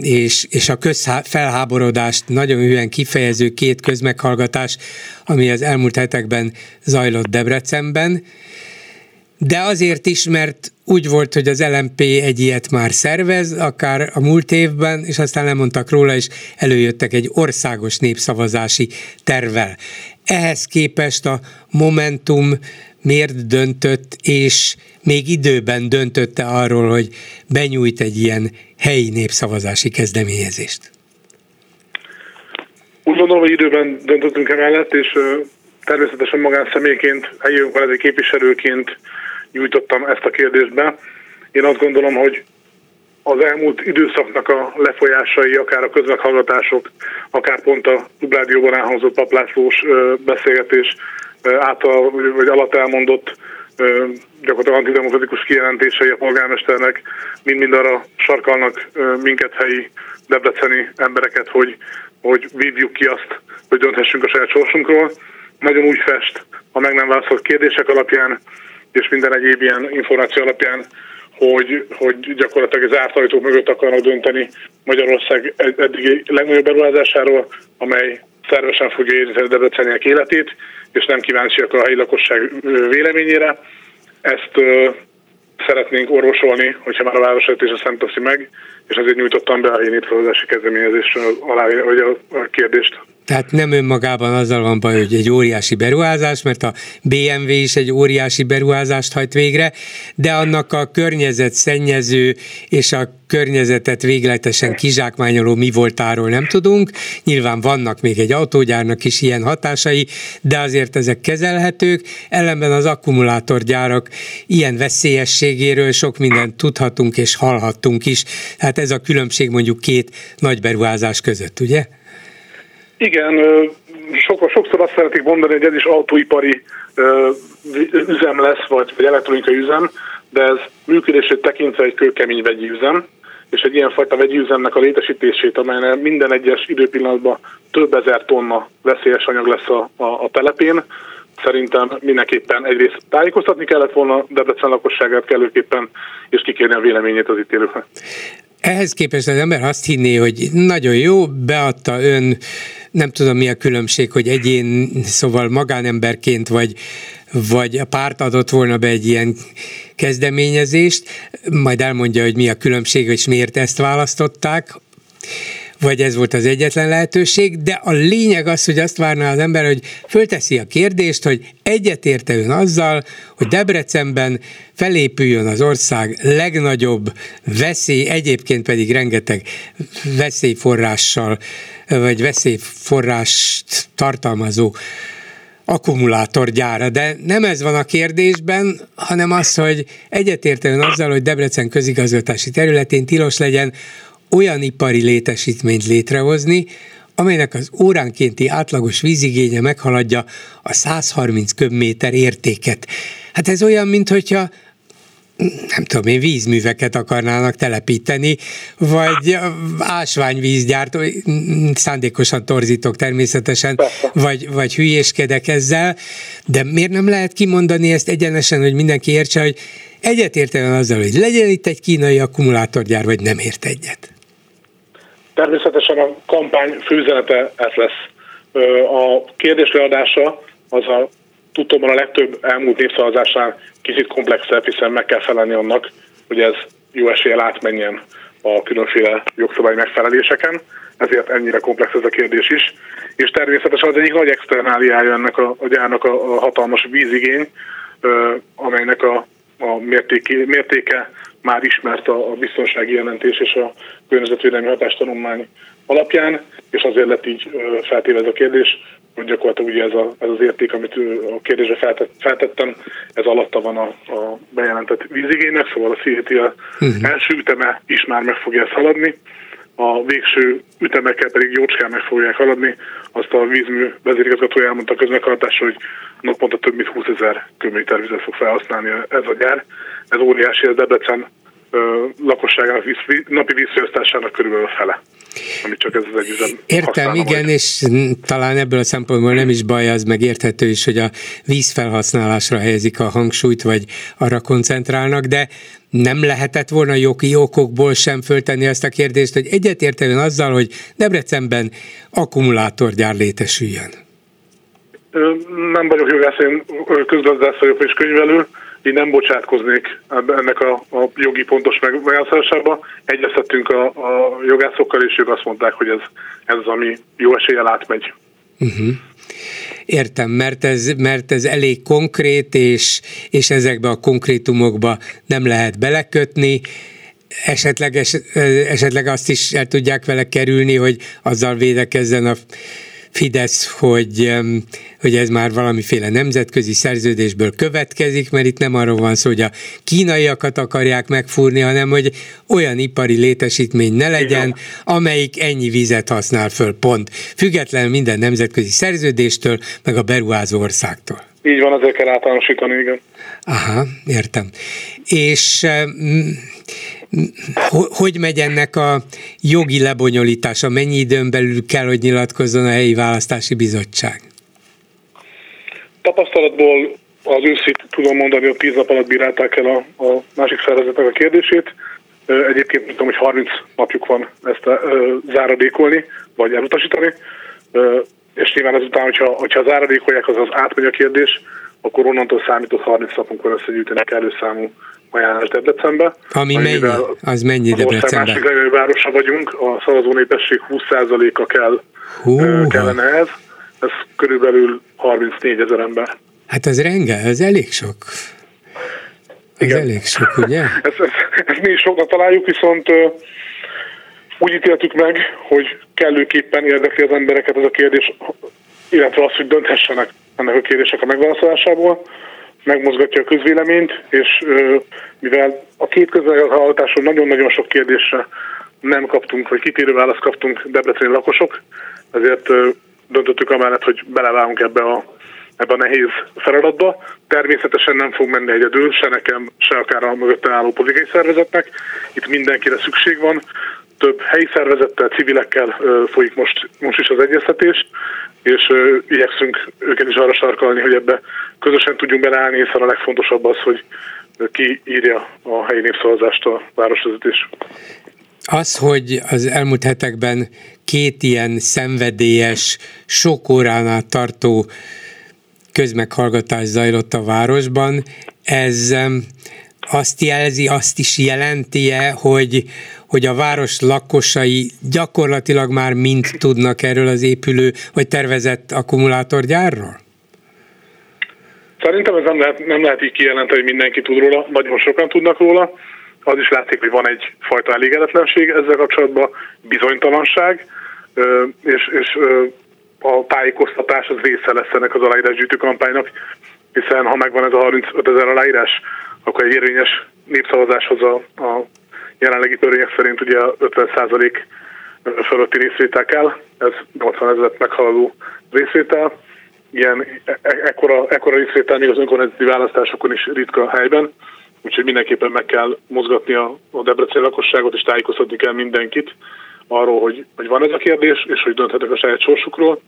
Speaker 1: és, és a közfelháborodást nagyon hülyen kifejező két közmeghallgatás, ami az elmúlt hetekben zajlott Debrecenben, de azért is, mert úgy volt, hogy az LMP egy ilyet már szervez, akár a múlt évben, és aztán lemondtak róla, és előjöttek egy országos népszavazási tervvel. Ehhez képest a Momentum miért döntött, és még időben döntötte arról, hogy benyújt egy ilyen helyi népszavazási kezdeményezést?
Speaker 10: Úgy gondolom, hogy időben döntöttünk emellett, és természetesen magánszemélyként, helyi önkormányzati képviselőként nyújtottam ezt a kérdést be. Én azt gondolom, hogy az elmúlt időszaknak a lefolyásai, akár a közmeghallgatások, akár pont a Dubrádióban elhangzott paplászlós beszélgetés által, vagy alatt elmondott gyakorlatilag antidemokratikus kijelentései a polgármesternek mind-mind arra sarkalnak minket helyi debreceni embereket, hogy, hogy vívjuk ki azt, hogy dönthessünk a saját sorsunkról. Nagyon úgy fest a meg nem válaszolt kérdések alapján, és minden egyéb ilyen információ alapján, hogy, hogy gyakorlatilag az ártajtók mögött akarnak dönteni Magyarország eddigi legnagyobb beruházásáról, amely szervesen fogja érinteni debreceniek életét, és nem kíváncsiak a helyi lakosság véleményére. Ezt szeretnénk orvosolni, hogyha már a városvezetés ezt nem meg, és azért nyújtottam be a népszavazási kezdeményezésre alá, vagy a, a kérdést.
Speaker 1: Tehát nem önmagában azzal van baj, hogy egy óriási beruházás, mert a BMW is egy óriási beruházást hajt végre, de annak a környezet szennyező és a környezetet végletesen kizsákmányoló mi voltáról nem tudunk. Nyilván vannak még egy autógyárnak is ilyen hatásai, de azért ezek kezelhetők. Ellenben az akkumulátorgyárak ilyen veszélyességéről sok mindent tudhatunk és hallhattunk is. Hát ez a különbség mondjuk két nagy beruházás között, ugye?
Speaker 10: Igen, sok, sokszor azt szeretik mondani, hogy ez is autóipari üzem lesz, vagy, vagy elektronikai üzem, de ez működését tekintve egy kőkemény vegyi üzem, és egy ilyenfajta vegyi üzemnek a létesítését, amelyen minden egyes időpillanatban több ezer tonna veszélyes anyag lesz a, a, a telepén, szerintem mindenképpen egyrészt tájékoztatni kellett volna Debrecen lakosságát kellőképpen, és kikérni a véleményét az ítélőknek.
Speaker 1: Ehhez képest az ember azt hinné, hogy nagyon jó, beadta ön, nem tudom mi a különbség, hogy egyén, szóval magánemberként vagy, vagy a párt adott volna be egy ilyen kezdeményezést, majd elmondja, hogy mi a különbség, és miért ezt választották, vagy ez volt az egyetlen lehetőség, de a lényeg az, hogy azt várná az ember, hogy fölteszi a kérdést, hogy egyetérte ön azzal, hogy Debrecenben felépüljön az ország legnagyobb veszély, egyébként pedig rengeteg veszélyforrással, vagy veszélyforrást tartalmazó akkumulátorgyára, de nem ez van a kérdésben, hanem az, hogy egyetértően azzal, hogy Debrecen közigazgatási területén tilos legyen olyan ipari létesítményt létrehozni, amelynek az óránkénti átlagos vízigénye meghaladja a 130 köbméter értéket. Hát ez olyan, mint hogyha nem tudom én, vízműveket akarnának telepíteni, vagy ásványvízgyárt, szándékosan torzítok természetesen, vagy, vagy hülyéskedek ezzel, de miért nem lehet kimondani ezt egyenesen, hogy mindenki értse, hogy egyetértően azzal, hogy legyen itt egy kínai akkumulátorgyár, vagy nem ért egyet?
Speaker 10: Természetesen a kampány főzenete ez lesz. A kérdésleadása az a tudtommal a legtöbb elmúlt népszavazásán kicsit komplexebb, hiszen meg kell felelni annak, hogy ez jó eséllyel átmenjen a különféle jogszabály megfeleléseken, ezért ennyire komplex ez a kérdés is. És természetesen az egyik nagy externáliája ennek a, a gyárnak a, a hatalmas vízigény, ö, amelynek a, a mértéke, mértéke már ismert a, a biztonsági jelentés és a környezetvédelmi hatástanulmány alapján, és azért lett így feltéve ez a kérdés, hogy gyakorlatilag ugye ez, a, ez az érték, amit a kérdésre feltett, feltettem, ez alatta van a, a bejelentett vízigénynek, szóval a CETA uh-huh. első üteme is már meg fogja ezt haladni, a végső ütemekkel pedig jócskán meg fogják haladni. Azt a vízmű vezérigazgatója elmondta közmeghallgatásra, hogy naponta több mint 20 ezer köbméter vizet fog felhasználni ez a gyár. Ez óriási, ez Debrecen lakosságának víz, napi vízfogyasztásának körülbelül a fele amit csak ez az egy
Speaker 1: Értem, igen, majd. és talán ebből a szempontból nem is baj, az meg érthető is, hogy a vízfelhasználásra helyezik a hangsúlyt, vagy arra koncentrálnak, de nem lehetett volna jogi okokból sem föltenni ezt a kérdést, hogy egyetértően azzal, hogy Debrecenben akkumulátorgyár létesüljön?
Speaker 10: Nem vagyok jogász, én közgazdász vagyok és könyvelő, én nem bocsátkoznék ennek a, a jogi pontos megválaszolásába. Egyeztettünk a, a jogászokkal, és ők azt mondták, hogy ez, ez az, ami jó eséllyel átmegy. Uh-huh.
Speaker 1: Értem, mert ez, mert ez elég konkrét, és, és ezekbe a konkrétumokba nem lehet belekötni esetleg, esetleg azt is el tudják vele kerülni, hogy azzal védekezzen a Fidesz, hogy, hogy ez már valamiféle nemzetközi szerződésből következik, mert itt nem arról van szó, hogy a kínaiakat akarják megfúrni, hanem hogy olyan ipari létesítmény ne legyen, amelyik ennyi vizet használ föl, pont. Függetlenül minden nemzetközi szerződéstől, meg a beruházó országtól.
Speaker 10: Így van, azért kell általánosítani, igen.
Speaker 1: Aha, értem. És hogy megy ennek a jogi lebonyolítása? Mennyi időn belül kell, hogy nyilatkozzon a helyi választási bizottság?
Speaker 10: Tapasztalatból az őszét tudom mondani, hogy 10 nap alatt bírálták el a, a másik szervezetnek a kérdését. Egyébként tudom, hogy 30 napjuk van ezt a, ö, záradékolni, vagy elutasítani. Ö, és nyilván ezután, hogyha, hogyha záradékolják, az az átmegy a kérdés, akkor onnantól számított 30 napunkon összegyűjtenek előszámú ajánlás Debrecenbe.
Speaker 1: Ami mennyi? Az mennyi Debrecenbe?
Speaker 10: másik legnagyobb városa vagyunk, a szavazó népesség 20%-a kell, Hú, kellene ez. Ez körülbelül 34 ezer ember.
Speaker 1: Hát ez renge, ez elég sok. Ez Igen. elég sok, ugye?
Speaker 10: ezt, ezt, ezt mi is soknak találjuk, viszont úgy ítéltük meg, hogy kellőképpen érdekli az embereket ez a kérdés, illetve az, hogy dönthessenek ennek a kérdések a megválaszolásából megmozgatja a közvéleményt, és mivel a két közvéleményhallgatáson nagyon-nagyon sok kérdésre nem kaptunk, vagy kitérő választ kaptunk debreceni lakosok, ezért döntöttük amellett, hogy beleválunk ebbe a, ebbe a nehéz feladatba. Természetesen nem fog menni egyedül, se nekem, se akár a mögötten álló politikai szervezetnek. Itt mindenkire szükség van. Több helyi szervezettel, civilekkel folyik most, most is az egyeztetés, és igyekszünk őket is arra sarkalni, hogy ebbe közösen tudjunk beleállni, hiszen a legfontosabb az, hogy ki írja a helyi népszavazást a városvezetés.
Speaker 1: Az, hogy az elmúlt hetekben két ilyen szenvedélyes, sok órán át tartó közmeghallgatás zajlott a városban, ez azt jelzi, azt is jelenti hogy, hogy a város lakosai gyakorlatilag már mind tudnak erről az épülő vagy tervezett akkumulátorgyárról?
Speaker 10: Szerintem ez nem lehet, nem lehet így kijelenteni, hogy mindenki tud róla, nagyon sokan tudnak róla. Az is látszik, hogy van egyfajta elégedetlenség ezzel kapcsolatban, bizonytalanság, és, és a tájékoztatás az része lesz ennek az aláírásgyűjtő kampánynak, hiszen ha megvan ez a 35 ezer aláírás, akkor egy érvényes népszavazáshoz a, a jelenlegi törvények szerint ugye 50% fölötti részvétel kell, ez 80 ezeret meghaladó részvétel. Ilyen e, e, ekkora, ekkora részvétel még az önkormányzati választásokon is ritka helyben, úgyhogy mindenképpen meg kell mozgatni a, a Debrecen lakosságot, és tájékoztatni kell mindenkit arról, hogy, hogy van ez a kérdés, és hogy dönthetek a saját sorsukról.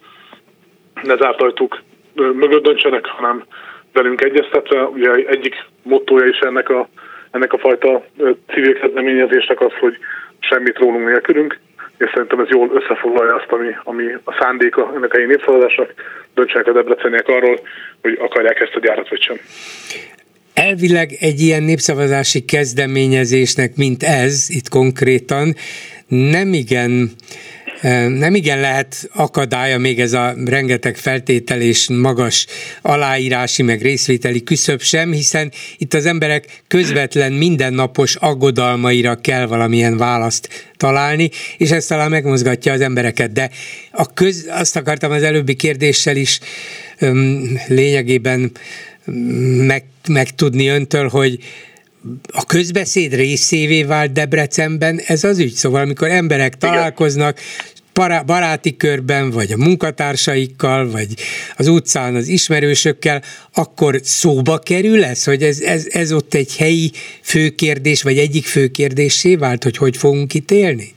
Speaker 10: Ne zárt ajtók mögött döntsenek, hanem velünk egyeztetve. Ugye egyik mottoja is ennek a, ennek a fajta civil kezdeményezésnek az, hogy semmit rólunk nélkülünk, és szerintem ez jól összefoglalja azt, ami, ami a szándéka ennek a népszavazásnak. Döntsenek a debreceniek arról, hogy akarják ezt a gyárat vagy sem.
Speaker 1: Elvileg egy ilyen népszavazási kezdeményezésnek, mint ez itt konkrétan, nem igen nem igen lehet akadálya még ez a rengeteg feltétel és magas aláírási meg részvételi küszöb sem, hiszen itt az emberek közvetlen mindennapos aggodalmaira kell valamilyen választ találni, és ez talán megmozgatja az embereket. De a köz, azt akartam az előbbi kérdéssel is öm, lényegében meg, megtudni öntől, hogy a közbeszéd részévé vált Debrecenben ez az ügy. Szóval amikor emberek találkoznak, baráti körben, vagy a munkatársaikkal, vagy az utcán az ismerősökkel, akkor szóba kerül ez, hogy ez, ez, ez ott egy helyi főkérdés, vagy egyik főkérdésé vált, hogy hogy fogunk itt élni?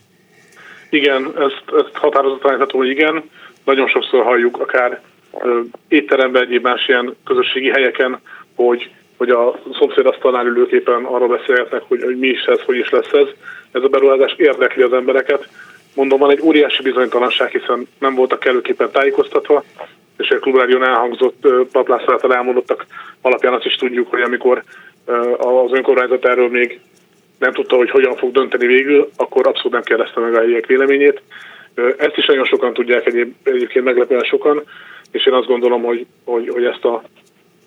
Speaker 10: Igen, ezt, ezt határozottan állítható, hogy igen. Nagyon sokszor halljuk, akár étteremben, egyéb más ilyen közösségi helyeken, hogy hogy a szomszéd asztalnál ülők éppen arról beszélgetnek, hogy, hogy mi is ez, hogy is lesz ez. Ez a beruházás érdekli az embereket. Mondom, van egy óriási bizonytalanság, hiszen nem voltak kellőképpen tájékoztatva, és a klubrádión elhangzott paplász által elmondottak alapján azt is tudjuk, hogy amikor az önkormányzat erről még nem tudta, hogy hogyan fog dönteni végül, akkor abszolút nem kérdezte meg a helyiek véleményét. Ezt is nagyon sokan tudják egyéb, egyébként meglepően sokan, és én azt gondolom, hogy, hogy, hogy ezt a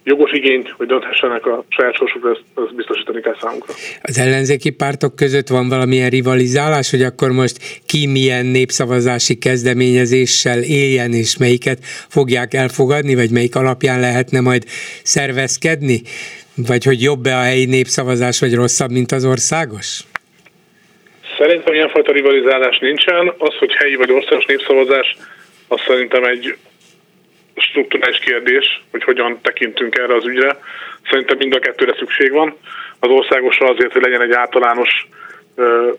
Speaker 10: jogos igényt, hogy dönthessenek a saját sorsukra, ezt, ezt biztosítani kell számunkra.
Speaker 1: Az ellenzéki pártok között van valamilyen rivalizálás, hogy akkor most ki milyen népszavazási kezdeményezéssel éljen, és melyiket fogják elfogadni, vagy melyik alapján lehetne majd szervezkedni? Vagy hogy jobb-e a helyi népszavazás, vagy rosszabb, mint az országos?
Speaker 10: Szerintem ilyenfajta rivalizálás nincsen. Az, hogy helyi vagy országos népszavazás, az szerintem egy strukturális kérdés, hogy hogyan tekintünk erre az ügyre. Szerintem mind a kettőre szükség van. Az országosra azért, hogy legyen egy általános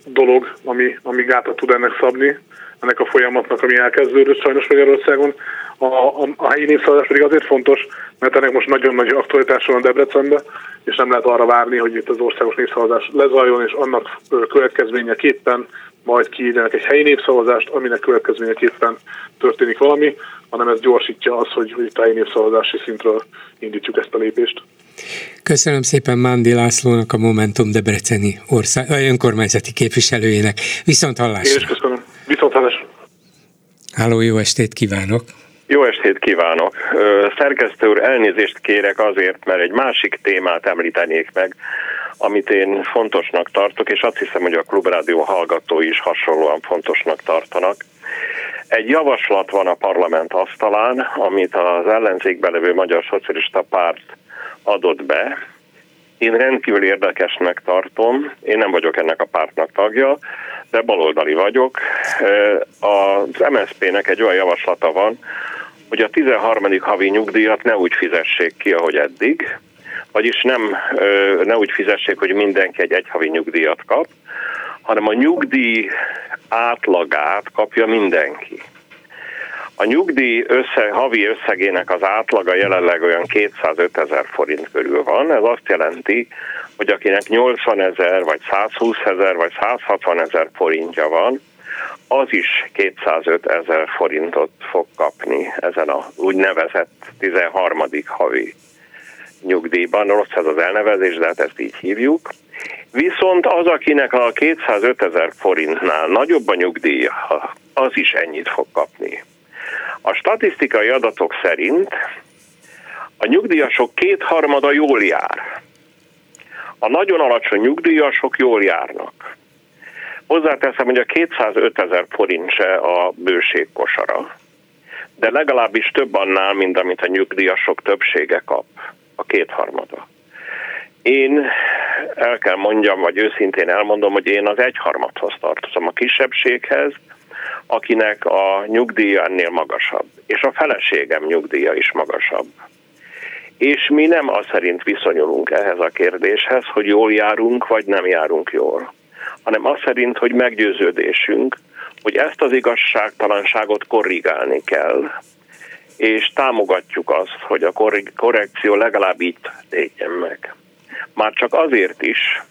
Speaker 10: dolog, ami, ami gátat tud ennek szabni, ennek a folyamatnak, ami elkezdődött sajnos Magyarországon. A, a, a helyi népszavazás pedig azért fontos, mert ennek most nagyon nagy aktualitása van Debrecenben, és nem lehet arra várni, hogy itt az országos népszavazás lezajjon, és annak következményeképpen majd kiírjanak egy helyi népszavazást, aminek következményeképpen történik valami, hanem ez gyorsítja az, hogy, hogy itt a helyi népszavazási szintről indítjuk ezt a lépést.
Speaker 1: Köszönöm szépen Mándi Lászlónak, a Momentum Debreceni ország, önkormányzati képviselőjének. Viszont hallásra.
Speaker 10: Én is köszönöm. Viszont hallásra.
Speaker 1: Háló, jó estét kívánok!
Speaker 11: Jó estét kívánok! Szerkesztő úr, elnézést kérek azért, mert egy másik témát említenék meg, amit én fontosnak tartok, és azt hiszem, hogy a Klubrádió hallgatói is hasonlóan fontosnak tartanak. Egy javaslat van a parlament asztalán, amit az ellenzékbe levő Magyar Szocialista Párt adott be. Én rendkívül érdekesnek tartom, én nem vagyok ennek a pártnak tagja, de baloldali vagyok. Az MSZP-nek egy olyan javaslata van, hogy a 13. havi nyugdíjat ne úgy fizessék ki, ahogy eddig, vagyis nem, ne úgy fizessék, hogy mindenki egy egyhavi nyugdíjat kap, hanem a nyugdíj átlagát kapja mindenki. A nyugdíj össze, havi összegének az átlaga jelenleg olyan 205 ezer forint körül van. Ez azt jelenti, hogy akinek 80 ezer, vagy 120 ezer, vagy 160 ezer forintja van, az is 205 ezer forintot fog kapni ezen a úgynevezett 13. havi nyugdíjban, rossz ez az elnevezés, de hát ezt így hívjuk. Viszont az, akinek a 205 ezer forintnál nagyobb a nyugdíja, az is ennyit fog kapni. A statisztikai adatok szerint a nyugdíjasok kétharmada jól jár. A nagyon alacsony nyugdíjasok jól járnak. Hozzáteszem, hogy a 205 ezer forint se a bőség kosara, de legalábbis több annál, mint amit a nyugdíjasok többsége kap, a kétharmada. Én el kell mondjam, vagy őszintén elmondom, hogy én az egyharmadhoz tartozom a kisebbséghez, akinek a nyugdíja ennél magasabb, és a feleségem nyugdíja is magasabb. És mi nem az szerint viszonyulunk ehhez a kérdéshez, hogy jól járunk, vagy nem járunk jól, hanem az szerint, hogy meggyőződésünk, hogy ezt az igazságtalanságot korrigálni kell, és támogatjuk azt, hogy a korrekció legalább így tegyen meg. Már csak azért is,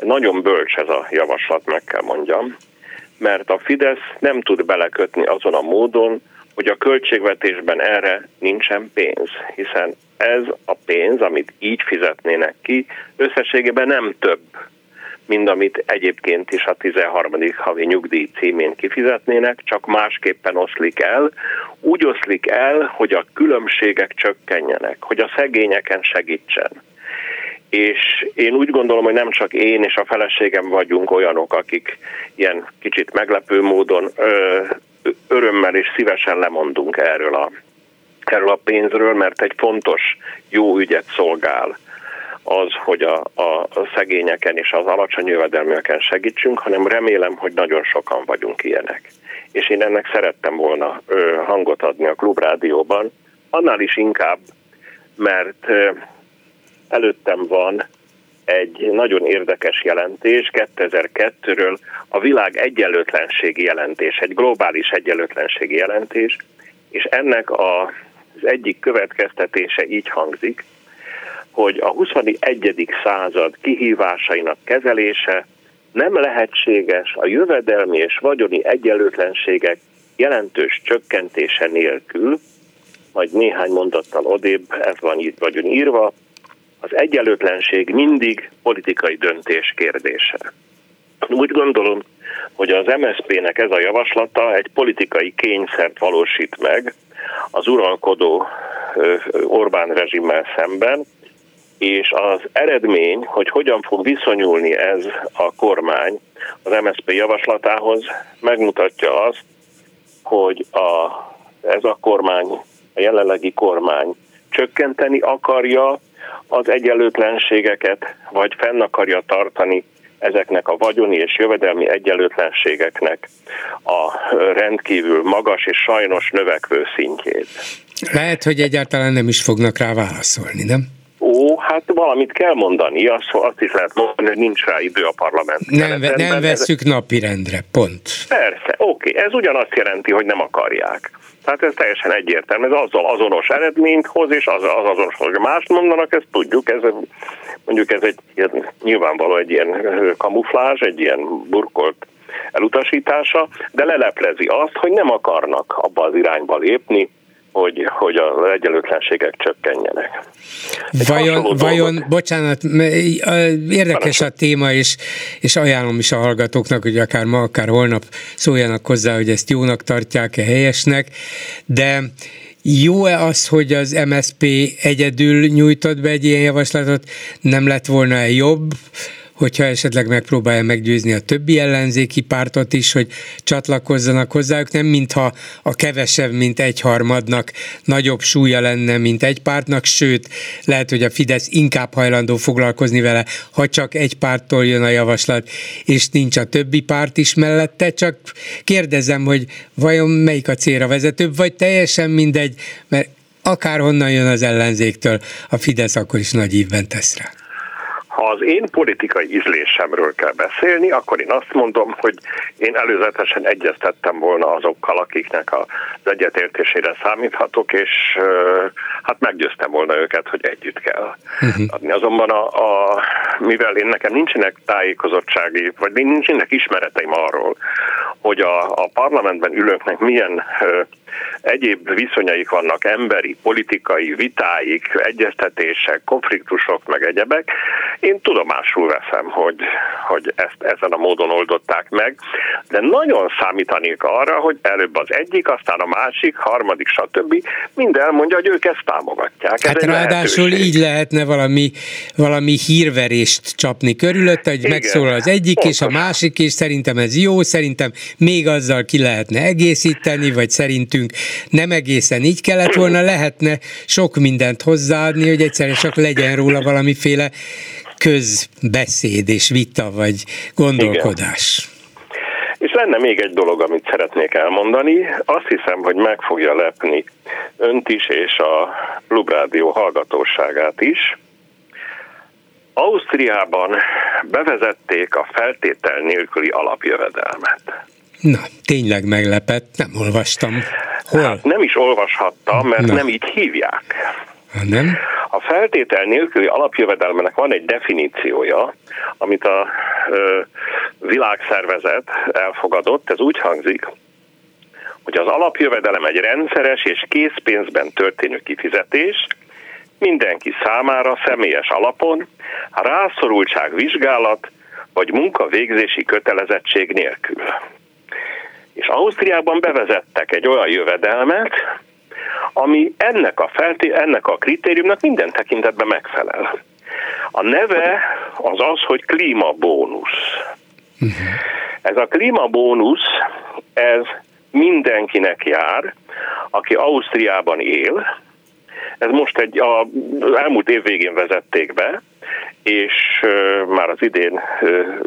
Speaker 11: nagyon bölcs ez a javaslat, meg kell mondjam, mert a Fidesz nem tud belekötni azon a módon, hogy a költségvetésben erre nincsen pénz, hiszen ez a pénz, amit így fizetnének ki, összességében nem több, mint amit egyébként is a 13. havi nyugdíj címén kifizetnének, csak másképpen oszlik el. Úgy oszlik el, hogy a különbségek csökkenjenek, hogy a szegényeken segítsen és én úgy gondolom, hogy nem csak én és a feleségem vagyunk olyanok, akik ilyen kicsit meglepő módon ö, örömmel és szívesen lemondunk erről a, erről a pénzről, mert egy fontos jó ügyet szolgál az, hogy a, a, szegényeken és az alacsony jövedelműeken segítsünk, hanem remélem, hogy nagyon sokan vagyunk ilyenek. És én ennek szerettem volna ö, hangot adni a klubrádióban, annál is inkább, mert előttem van egy nagyon érdekes jelentés 2002-ről, a világ egyenlőtlenségi jelentés, egy globális egyenlőtlenségi jelentés, és ennek a, az egyik következtetése így hangzik, hogy a 21. század kihívásainak kezelése nem lehetséges a jövedelmi és vagyoni egyenlőtlenségek jelentős csökkentése nélkül, majd néhány mondattal odébb, ez van itt vagyunk írva, az egyenlőtlenség mindig politikai döntés kérdése. Úgy gondolom, hogy az MSZP-nek ez a javaslata egy politikai kényszert valósít meg az uralkodó Orbán rezsimmel szemben, és az eredmény, hogy hogyan fog viszonyulni ez a kormány az MSZP javaslatához, megmutatja azt, hogy a, ez a kormány, a jelenlegi kormány csökkenteni akarja az egyenlőtlenségeket, vagy fenn akarja tartani ezeknek a vagyoni és jövedelmi egyenlőtlenségeknek a rendkívül magas és sajnos növekvő szintjét.
Speaker 1: Lehet, hogy egyáltalán nem is fognak rá válaszolni, nem?
Speaker 11: Ó, hát valamit kell mondani, azt, azt is lehet mondani, hogy nincs rá idő a parlament.
Speaker 1: Nem, nem veszük ez... napirendre, pont.
Speaker 11: Persze, oké, ez ugyanazt jelenti, hogy nem akarják. Tehát ez teljesen egyértelmű, ez azzal azonos eredményt hoz, és az, az azonos, hogy mást mondanak, ezt tudjuk, ez mondjuk ez egy ilyen, nyilvánvaló egy ilyen kamuflázs, egy ilyen burkolt elutasítása, de leleplezi azt, hogy nem akarnak abba az irányba lépni, hogy, hogy az egyenlőtlenségek csökkenjenek.
Speaker 1: vajon, vajon bocsánat, érdekes a téma, és, és ajánlom is a hallgatóknak, hogy akár ma, akár holnap szóljanak hozzá, hogy ezt jónak tartják-e helyesnek, de jó-e az, hogy az MSP egyedül nyújtott be egy ilyen javaslatot, nem lett volna-e jobb, hogyha esetleg megpróbálja meggyőzni a többi ellenzéki pártot is, hogy csatlakozzanak hozzájuk, nem mintha a kevesebb, mint egyharmadnak nagyobb súlya lenne, mint egy pártnak, sőt, lehet, hogy a Fidesz inkább hajlandó foglalkozni vele, ha csak egy párttól jön a javaslat, és nincs a többi párt is mellette, csak kérdezem, hogy vajon melyik a célra vezetőbb, vagy teljesen mindegy, mert akárhonnan jön az ellenzéktől, a Fidesz akkor is nagy ívben tesz rá.
Speaker 11: Ha az én politikai ízlésemről kell beszélni, akkor én azt mondom, hogy én előzetesen egyeztettem volna azokkal, akiknek az egyetértésére számíthatok, és hát meggyőztem volna őket, hogy együtt kell uh-huh. adni. Azonban a, a, mivel én nekem nincsenek tájékozottsági, vagy nincsenek ismereteim arról, hogy a, a parlamentben ülőknek milyen egyéb viszonyaik vannak, emberi, politikai vitáik, egyeztetések, konfliktusok, meg egyebek. Én tudomásul veszem, hogy, hogy ezt ezen a módon oldották meg, de nagyon számítanék arra, hogy előbb az egyik, aztán a másik, harmadik, stb. mind elmondja, hogy ők ezt támogatják.
Speaker 1: Hát Ez ráadásul így lehetne valami, valami hírverést csapni körülött, hogy Igen, megszólal az egyik pontos. és a másik, és szerintem ez jó, szerintem még azzal ki lehetne egészíteni, vagy szerintünk nem egészen így kellett volna, lehetne sok mindent hozzáadni, hogy egyszerűen csak legyen róla valamiféle közbeszéd és vita, vagy gondolkodás. Igen.
Speaker 11: És lenne még egy dolog, amit szeretnék elmondani. Azt hiszem, hogy meg fogja lepni önt is, és a Klubrádió hallgatóságát is. Ausztriában bevezették a feltétel nélküli alapjövedelmet.
Speaker 1: Na, tényleg meglepett, nem olvastam. Hol? Hát
Speaker 11: nem is olvashattam, mert Na. nem így hívják.
Speaker 1: Nem?
Speaker 11: A feltétel nélküli alapjövedelmenek van egy definíciója, amit a ö, világszervezet elfogadott, ez úgy hangzik, hogy az alapjövedelem egy rendszeres és készpénzben történő kifizetés, mindenki számára személyes alapon, rászorultság vizsgálat vagy munkavégzési kötelezettség nélkül. És Ausztriában bevezettek egy olyan jövedelmet, ami ennek a, felté- ennek a kritériumnak minden tekintetben megfelel. A neve az az, hogy klímabónusz. Uh-huh. Ez a klímabónusz, ez mindenkinek jár, aki Ausztriában él. Ez most egy, a elmúlt év végén vezették be, és már az idén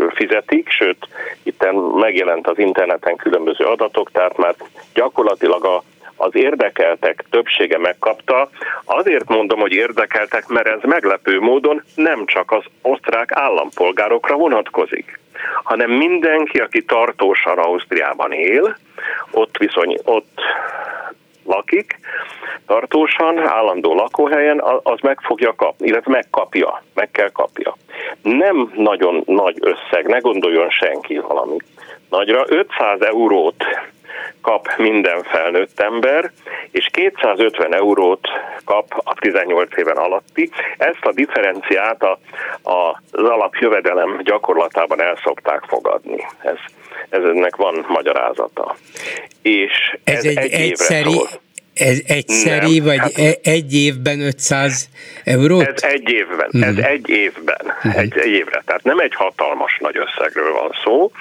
Speaker 11: fizetik, sőt, itt megjelent az interneten különböző adatok, tehát már gyakorlatilag a az érdekeltek többsége megkapta. Azért mondom, hogy érdekeltek, mert ez meglepő módon nem csak az osztrák állampolgárokra vonatkozik, hanem mindenki, aki tartósan Ausztriában él, ott viszony, ott lakik, tartósan, állandó lakóhelyen, az meg fogja kapni, illetve megkapja, meg kell kapja. Nem nagyon nagy összeg, ne gondoljon senki valami nagyra. 500 eurót kap minden felnőtt ember, és 250 eurót kap a 18 éven alatti. Ezt a differenciát a, a, az alapjövedelem gyakorlatában el szokták fogadni. Ez, ez ennek van magyarázata. És
Speaker 1: ez, ez egy, egy egyszeri, ez egyszeri, nem, vagy hát, e- egy évben 500 eurót?
Speaker 11: Ez egy évben, uh-huh. ez mhm. egy évben, uh-huh. egy, egy évre. Tehát nem egy hatalmas nagy összegről van szó,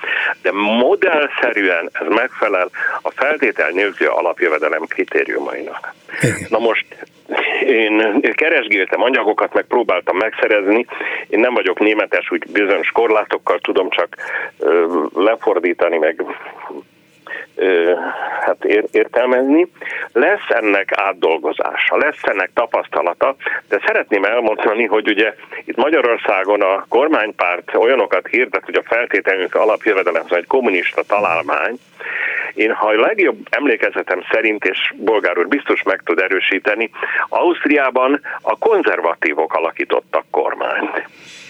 Speaker 11: de modellszerűen ez megfelel a feltétel nélkül alapjövedelem kritériumainak. Igen. Na most én keresgéltem anyagokat, meg próbáltam megszerezni. Én nem vagyok németes, úgy bizonyos korlátokkal tudom csak lefordítani, meg hát értelmezni. Lesz ennek átdolgozása, lesz ennek tapasztalata, de szeretném elmondani, hogy ugye itt Magyarországon a kormánypárt olyanokat hirdet, hogy a feltételünk alapjövedelem egy kommunista találmány. Én, ha a legjobb emlékezetem szerint, és bolgár úr biztos meg tud erősíteni, Ausztriában a konzervatívok alakítottak kormányt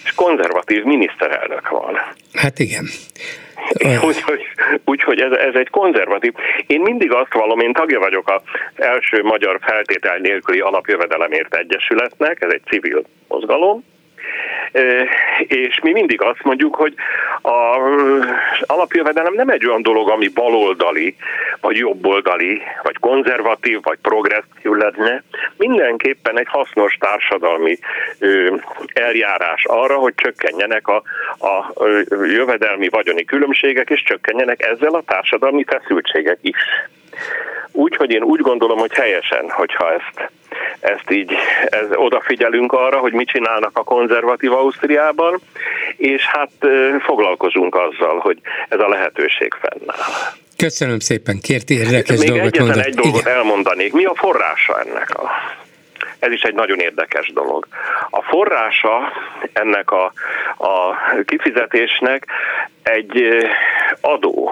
Speaker 11: és konzervatív miniszterelnök van.
Speaker 1: Hát igen.
Speaker 11: Úgyhogy úgy, úgy, ez, ez egy konzervatív. Én mindig azt vallom, én tagja vagyok az első magyar feltétel nélküli alapjövedelemért egyesületnek, ez egy civil mozgalom, és mi mindig azt mondjuk, hogy az alapjövedelem nem egy olyan dolog, ami baloldali, vagy jobboldali, vagy konzervatív, vagy progresszív lenne. Mindenképpen egy hasznos társadalmi eljárás arra, hogy csökkenjenek a, a jövedelmi vagyoni különbségek, és csökkenjenek ezzel a társadalmi feszültségek is. Úgyhogy én úgy gondolom, hogy helyesen, hogyha ezt, ezt így ez, odafigyelünk arra, hogy mit csinálnak a konzervatív Ausztriában, és hát foglalkozunk azzal, hogy ez a lehetőség fennáll.
Speaker 1: Köszönöm szépen, kért érdekes Még dolgot
Speaker 11: mondani. egy dolgot Igen. elmondanék. Mi a forrása ennek a ez is egy nagyon érdekes dolog. A forrása ennek a, a kifizetésnek egy adó,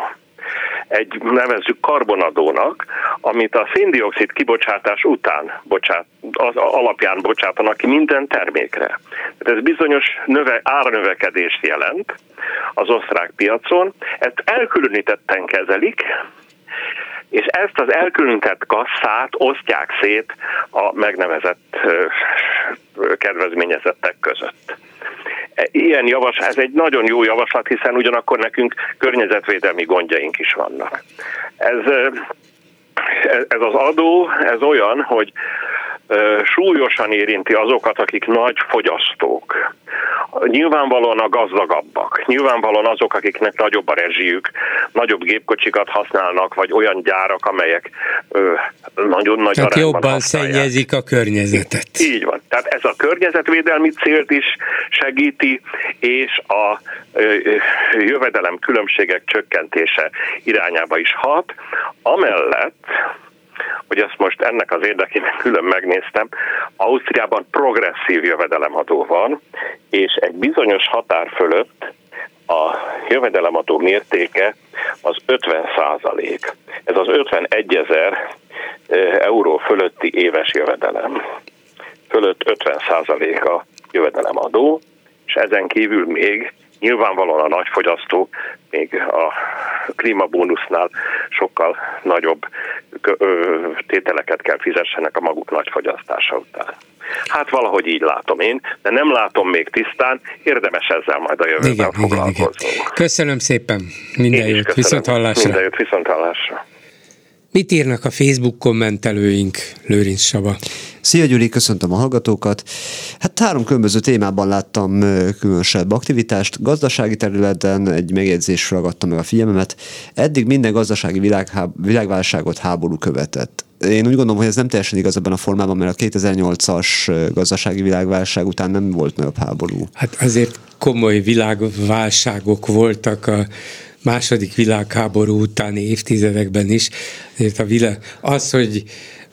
Speaker 11: egy nevezzük karbonadónak, amit a széndiokszid kibocsátás után bocsát, az alapján bocsátanak ki minden termékre. Tehát ez bizonyos növe, árnövekedést jelent az osztrák piacon, ezt elkülönítetten kezelik, és ezt az elkülönített kasszát osztják szét a megnevezett kedvezményezettek között. Ilyen javaslat, ez egy nagyon jó javaslat, hiszen ugyanakkor nekünk környezetvédelmi gondjaink is vannak. Ez, ez az adó, ez olyan, hogy súlyosan érinti azokat, akik nagy fogyasztók. Nyilvánvalóan a gazdagabbak, nyilvánvalóan azok, akiknek nagyobb a rezsijük, nagyobb gépkocsikat használnak, vagy olyan gyárak, amelyek nagyon nagy
Speaker 1: Tehát jobban használják. szennyezik a környezetet.
Speaker 11: Így van. Tehát ez a környezetvédelmi célt is segíti, és a jövedelem különbségek csökkentése irányába is hat. Amellett hogy ezt most ennek az érdekében külön megnéztem, Ausztriában progresszív jövedelemadó van, és egy bizonyos határ fölött a jövedelemadó mértéke az 50 százalék. Ez az 51 ezer euró fölötti éves jövedelem. Fölött 50 százalék a jövedelemadó, és ezen kívül még Nyilvánvalóan a nagyfogyasztók még a klímabónusznál sokkal nagyobb tételeket kell fizessenek a maguk nagyfogyasztása után. Hát valahogy így látom én, de nem látom még tisztán, érdemes ezzel majd a jövőben igen, foglalkozni. Igen, igen.
Speaker 1: Köszönöm szépen, minden jót, viszont hallásra.
Speaker 11: Minden jót, viszont hallásra.
Speaker 1: Mit írnak a Facebook kommentelőink, Lőrinc Saba?
Speaker 12: Szia Gyuri, köszöntöm a hallgatókat. Hát három különböző témában láttam különösebb aktivitást. Gazdasági területen egy megjegyzés ragadta meg a figyelmemet. Eddig minden gazdasági világválságot háború követett. Én úgy gondolom, hogy ez nem teljesen igaz ebben a formában, mert a 2008-as gazdasági világválság után nem volt nagyobb háború.
Speaker 1: Hát azért komoly világválságok voltak a második világháború utáni évtizedekben is. Azért a világ, az, hogy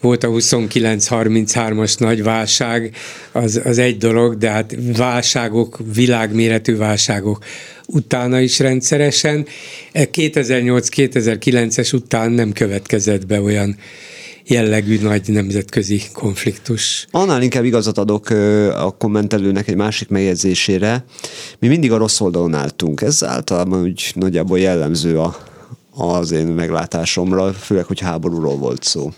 Speaker 1: volt a 29-33-as nagy válság, az, az egy dolog, de hát válságok, világméretű válságok utána is rendszeresen. 2008-2009-es után nem következett be olyan jellegű nagy nemzetközi konfliktus.
Speaker 12: Annál inkább igazat adok a kommentelőnek egy másik megjegyzésére. Mi mindig a rossz oldalon álltunk. Ez általában úgy nagyjából jellemző a, az én meglátásomra, főleg, hogy háborúról volt szó,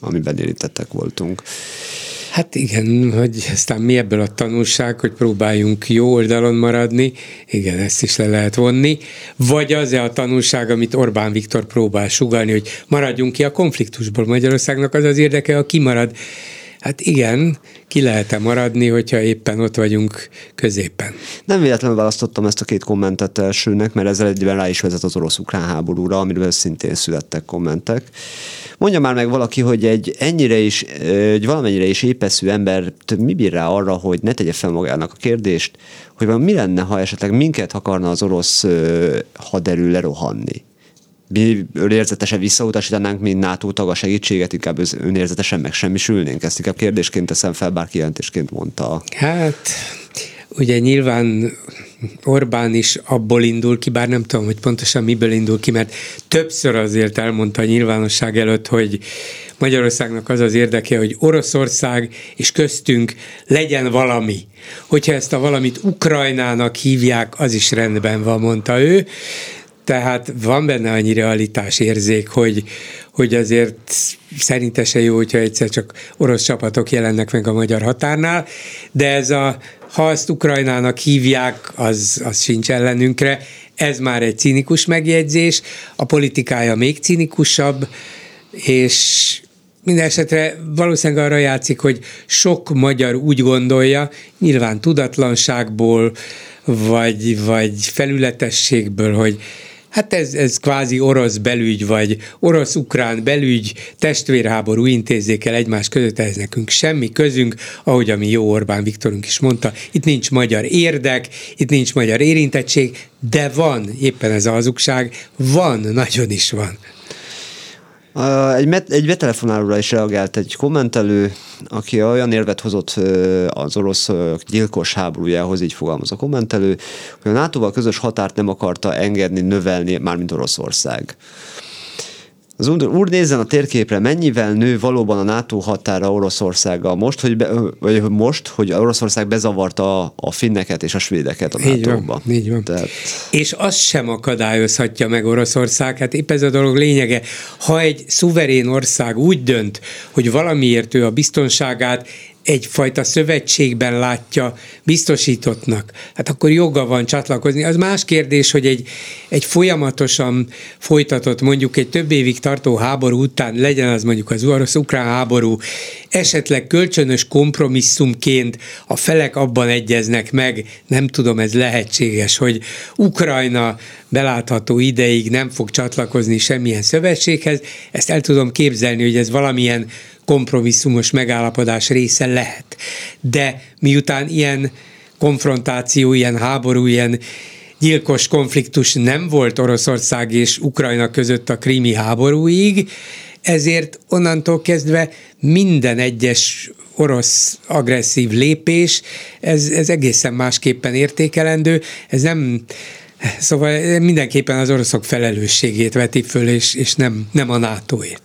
Speaker 12: amiben érintettek voltunk.
Speaker 1: Hát igen, hogy aztán mi ebből a tanulság, hogy próbáljunk jó oldalon maradni, igen, ezt is le lehet vonni, vagy az-e a tanulság, amit Orbán Viktor próbál sugalni, hogy maradjunk ki a konfliktusból. Magyarországnak az az érdeke, ha kimarad. Hát igen, ki lehet-e maradni, hogyha éppen ott vagyunk középen?
Speaker 12: Nem véletlenül választottam ezt a két kommentet elsőnek, mert ezzel egyben rá is vezet az orosz-ukrán háborúra, amiről szintén születtek kommentek. Mondja már meg valaki, hogy egy ennyire is, egy valamennyire is épeszű ember mi bír rá arra, hogy ne tegye fel magának a kérdést, hogy mi lenne, ha esetleg minket akarna az orosz haderő lerohanni? mi önérzetesen visszautasítanánk, mint NATO tag a segítséget, inkább önérzetesen megsemmisülnénk? Ezt inkább kérdésként teszem fel, bár kijelentésként mondta.
Speaker 1: Hát, ugye nyilván Orbán is abból indul ki, bár nem tudom, hogy pontosan miből indul ki, mert többször azért elmondta a nyilvánosság előtt, hogy Magyarországnak az az érdeke, hogy Oroszország és köztünk legyen valami. Hogyha ezt a valamit Ukrajnának hívják, az is rendben van, mondta ő. Tehát van benne annyi realitás érzék, hogy, hogy azért szerinte se jó, hogyha egyszer csak orosz csapatok jelennek meg a magyar határnál, de ez a, ha ezt Ukrajnának hívják, az, az sincs ellenünkre. Ez már egy cinikus megjegyzés, a politikája még cinikusabb, és minden esetre valószínűleg arra játszik, hogy sok magyar úgy gondolja, nyilván tudatlanságból, vagy, vagy felületességből, hogy Hát ez, ez kvázi orosz belügy, vagy orosz-ukrán belügy, testvérháború intézzék el egymás között, ez nekünk semmi közünk, ahogy mi jó Orbán Viktorunk is mondta, itt nincs magyar érdek, itt nincs magyar érintettség, de van, éppen ez a hazugság, van, nagyon is van.
Speaker 12: Egy, met, egy betelefonálóra is reagált egy kommentelő, aki olyan érvet hozott az orosz gyilkos háborújához, így fogalmaz a kommentelő, hogy a NATO-val közös határt nem akarta engedni, növelni, mármint Oroszország. Az úr nézzen a térképre, mennyivel nő valóban a NATO határa Oroszországgal most, hogy, be, vagy most, hogy Oroszország bezavarta a finneket és a svédeket a NATO-ba.
Speaker 1: Így van, így van. Tehát... És azt sem akadályozhatja meg Oroszország, hát épp ez a dolog lényege. Ha egy szuverén ország úgy dönt, hogy valamiért ő a biztonságát egyfajta szövetségben látja biztosítottnak, hát akkor joga van csatlakozni. Az más kérdés, hogy egy, egy folyamatosan folytatott, mondjuk egy több évig tartó háború után, legyen az mondjuk az orosz-ukrán háború, esetleg kölcsönös kompromisszumként a felek abban egyeznek meg, nem tudom, ez lehetséges, hogy Ukrajna belátható ideig nem fog csatlakozni semmilyen szövetséghez, ezt el tudom képzelni, hogy ez valamilyen kompromisszumos megállapodás része lehet. De miután ilyen konfrontáció, ilyen háború, ilyen gyilkos konfliktus nem volt Oroszország és Ukrajna között a krími háborúig, ezért onnantól kezdve minden egyes orosz agresszív lépés, ez, ez egészen másképpen értékelendő, ez nem, szóval mindenképpen az oroszok felelősségét veti föl, és, és nem, nem a NATO-ét.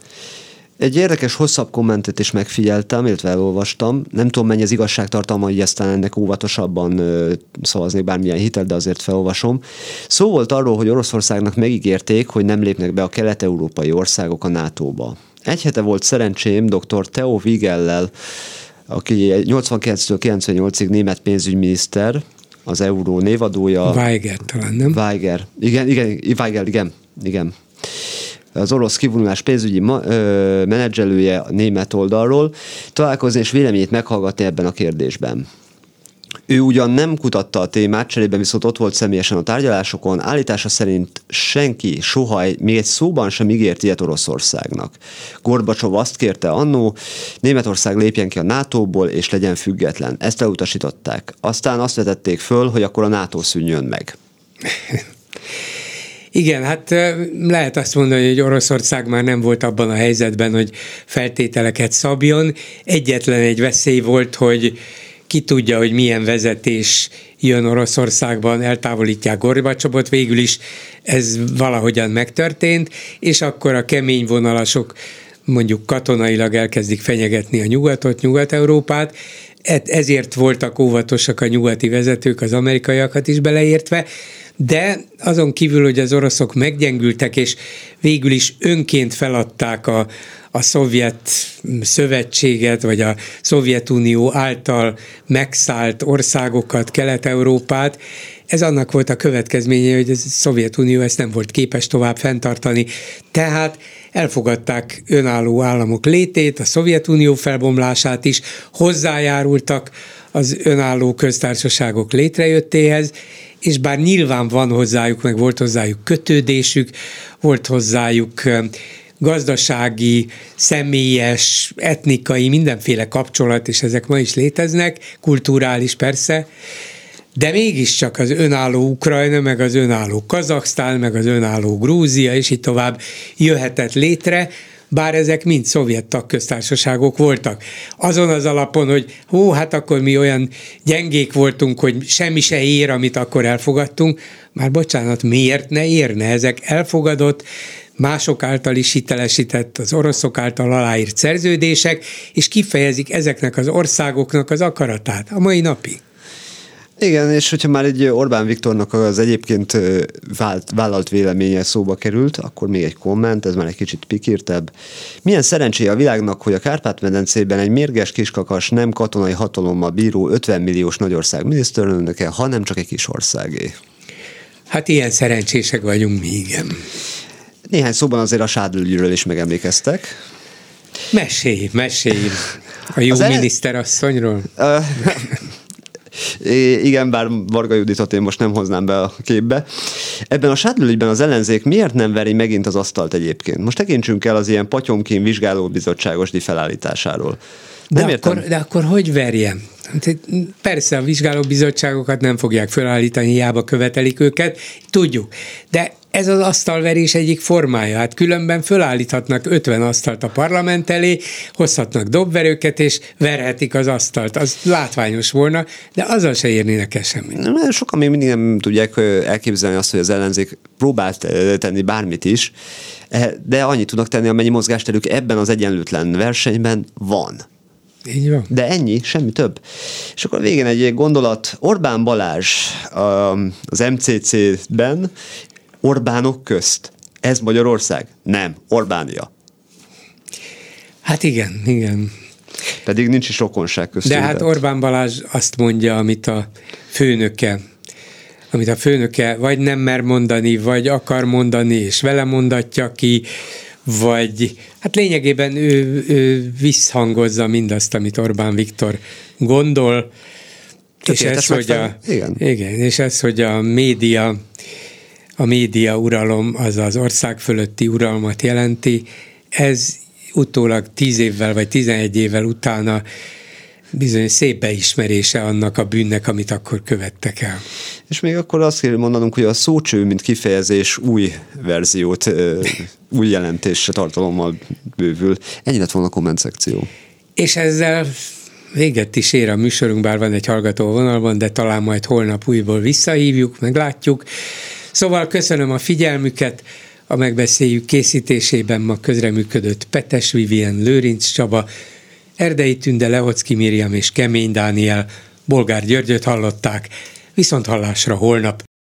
Speaker 12: Egy érdekes, hosszabb kommentet is megfigyeltem, illetve elolvastam. Nem tudom, mennyi az igazságtartalma, hogy aztán ennek óvatosabban ö, szavaznék bármilyen hitet, de azért felolvasom. Szó volt arról, hogy Oroszországnak megígérték, hogy nem lépnek be a kelet-európai országok a NATO-ba. Egy hete volt szerencsém dr. Theo Wigellel, aki 89-től 98-ig német pénzügyminiszter, az euró névadója.
Speaker 1: Weiger talán, nem?
Speaker 12: Weiger. Igen, igen, Weiger, igen, igen az orosz kivonulás pénzügyi ma, ö, menedzselője a német oldalról, találkozni és véleményét meghallgatni ebben a kérdésben. Ő ugyan nem kutatta a témát, cserében viszont ott volt személyesen a tárgyalásokon, állítása szerint senki soha még egy szóban sem ígért ilyet Oroszországnak. Gorbacsov azt kérte annó, Németország lépjen ki a NATO-ból és legyen független. Ezt elutasították. Aztán azt vetették föl, hogy akkor a NATO szűnjön meg.
Speaker 1: Igen, hát lehet azt mondani, hogy Oroszország már nem volt abban a helyzetben, hogy feltételeket szabjon. Egyetlen egy veszély volt, hogy ki tudja, hogy milyen vezetés jön Oroszországban, eltávolítják Gorbacsovot, végül is. Ez valahogyan megtörtént, és akkor a kemény vonalasok mondjuk katonailag elkezdik fenyegetni a nyugatot, Nyugat-Európát, ezért voltak óvatosak a nyugati vezetők, az amerikaiakat is beleértve, de azon kívül, hogy az oroszok meggyengültek, és végül is önként feladták a, a szovjet szövetséget, vagy a Szovjetunió által megszállt országokat, Kelet-Európát, ez annak volt a következménye, hogy a Szovjetunió ezt nem volt képes tovább fenntartani. Tehát elfogadták önálló államok létét, a Szovjetunió felbomlását is, hozzájárultak az önálló köztársaságok létrejöttéhez, és bár nyilván van hozzájuk, meg volt hozzájuk kötődésük, volt hozzájuk gazdasági, személyes, etnikai, mindenféle kapcsolat, és ezek ma is léteznek, kulturális persze, de mégiscsak az önálló Ukrajna, meg az önálló Kazaksztán, meg az önálló Grúzia, és így tovább jöhetett létre, bár ezek mind szovjet tagköztársaságok voltak. Azon az alapon, hogy hó, hát akkor mi olyan gyengék voltunk, hogy semmi se ér, amit akkor elfogadtunk, már bocsánat, miért ne érne? Ezek elfogadott, mások által is hitelesített, az oroszok által aláírt szerződések, és kifejezik ezeknek az országoknak az akaratát a mai napig.
Speaker 12: Igen, és hogyha már egy Orbán Viktornak az egyébként vált, vállalt véleménye szóba került, akkor még egy komment, ez már egy kicsit pikírtebb. Milyen szerencséje a világnak, hogy a Kárpát-medencében egy mérges kiskakas, nem katonai hatalommal bíró 50 milliós nagyország miniszterelnöke, hanem csak egy kis országé.
Speaker 1: Hát ilyen szerencsések vagyunk mi, igen.
Speaker 12: Néhány szóban azért a sádlőgyről is megemlékeztek.
Speaker 1: Mesélj, mesélj. A jó az miniszterasszonyról?
Speaker 12: Igen, bár Varga Juditot én most nem hoznám be a képbe. Ebben a sádlőügyben az ellenzék miért nem veri megint az asztalt egyébként? Most tekintsünk el az ilyen patyomkén vizsgálóbizottságos felállításáról.
Speaker 1: Nem de, értem. akkor, de akkor hogy verjem? Hát, persze a vizsgálóbizottságokat nem fogják felállítani, hiába követelik őket, tudjuk. De ez az asztalverés egyik formája. Hát különben fölállíthatnak 50 asztalt a parlament elé, hozhatnak dobverőket, és verhetik az asztalt. Az látványos volna, de azzal se érnének el semmit.
Speaker 12: Sokan még mindig nem tudják elképzelni azt, hogy az ellenzék próbált tenni bármit is, e, de annyit tudnak tenni, amennyi mozgásterük ebben az egyenlőtlen versenyben van.
Speaker 1: Így van.
Speaker 12: De ennyi, semmi több. És akkor végén egy gondolat. Orbán Balázs az MCC-ben Orbánok közt. Ez Magyarország? Nem. Orbánia.
Speaker 1: Hát igen, igen.
Speaker 12: Pedig nincs is rokonság köztünk.
Speaker 1: De hát Orbán Balázs azt mondja, amit a főnöke amit a főnöke vagy nem mer mondani, vagy akar mondani, és vele mondatja ki, vagy hát lényegében ő, ő visszhangozza mindazt, amit Orbán Viktor gondol, és ez, hogy a, igen. igen, és ez, hogy a média a média uralom az az ország fölötti uralmat jelenti, ez utólag 10 évvel vagy 11 évvel utána bizony szép beismerése annak a bűnnek, amit akkor követtek el.
Speaker 12: És még akkor azt kell mondanunk, hogy a szócső, mint kifejezés új verziót, új jelentésre tartalommal bővül. Ennyi lett volna a komment szekció.
Speaker 1: És ezzel véget is ér a műsorunk, bár van egy hallgató vonalban, de talán majd holnap újból visszahívjuk, meglátjuk. Szóval köszönöm a figyelmüket, a megbeszéljük készítésében ma közreműködött Petes Vivien, Lőrinc Csaba, Erdei Tünde, Lehocki Miriam és Kemény Dániel, Bolgár Györgyöt hallották, viszont hallásra holnap.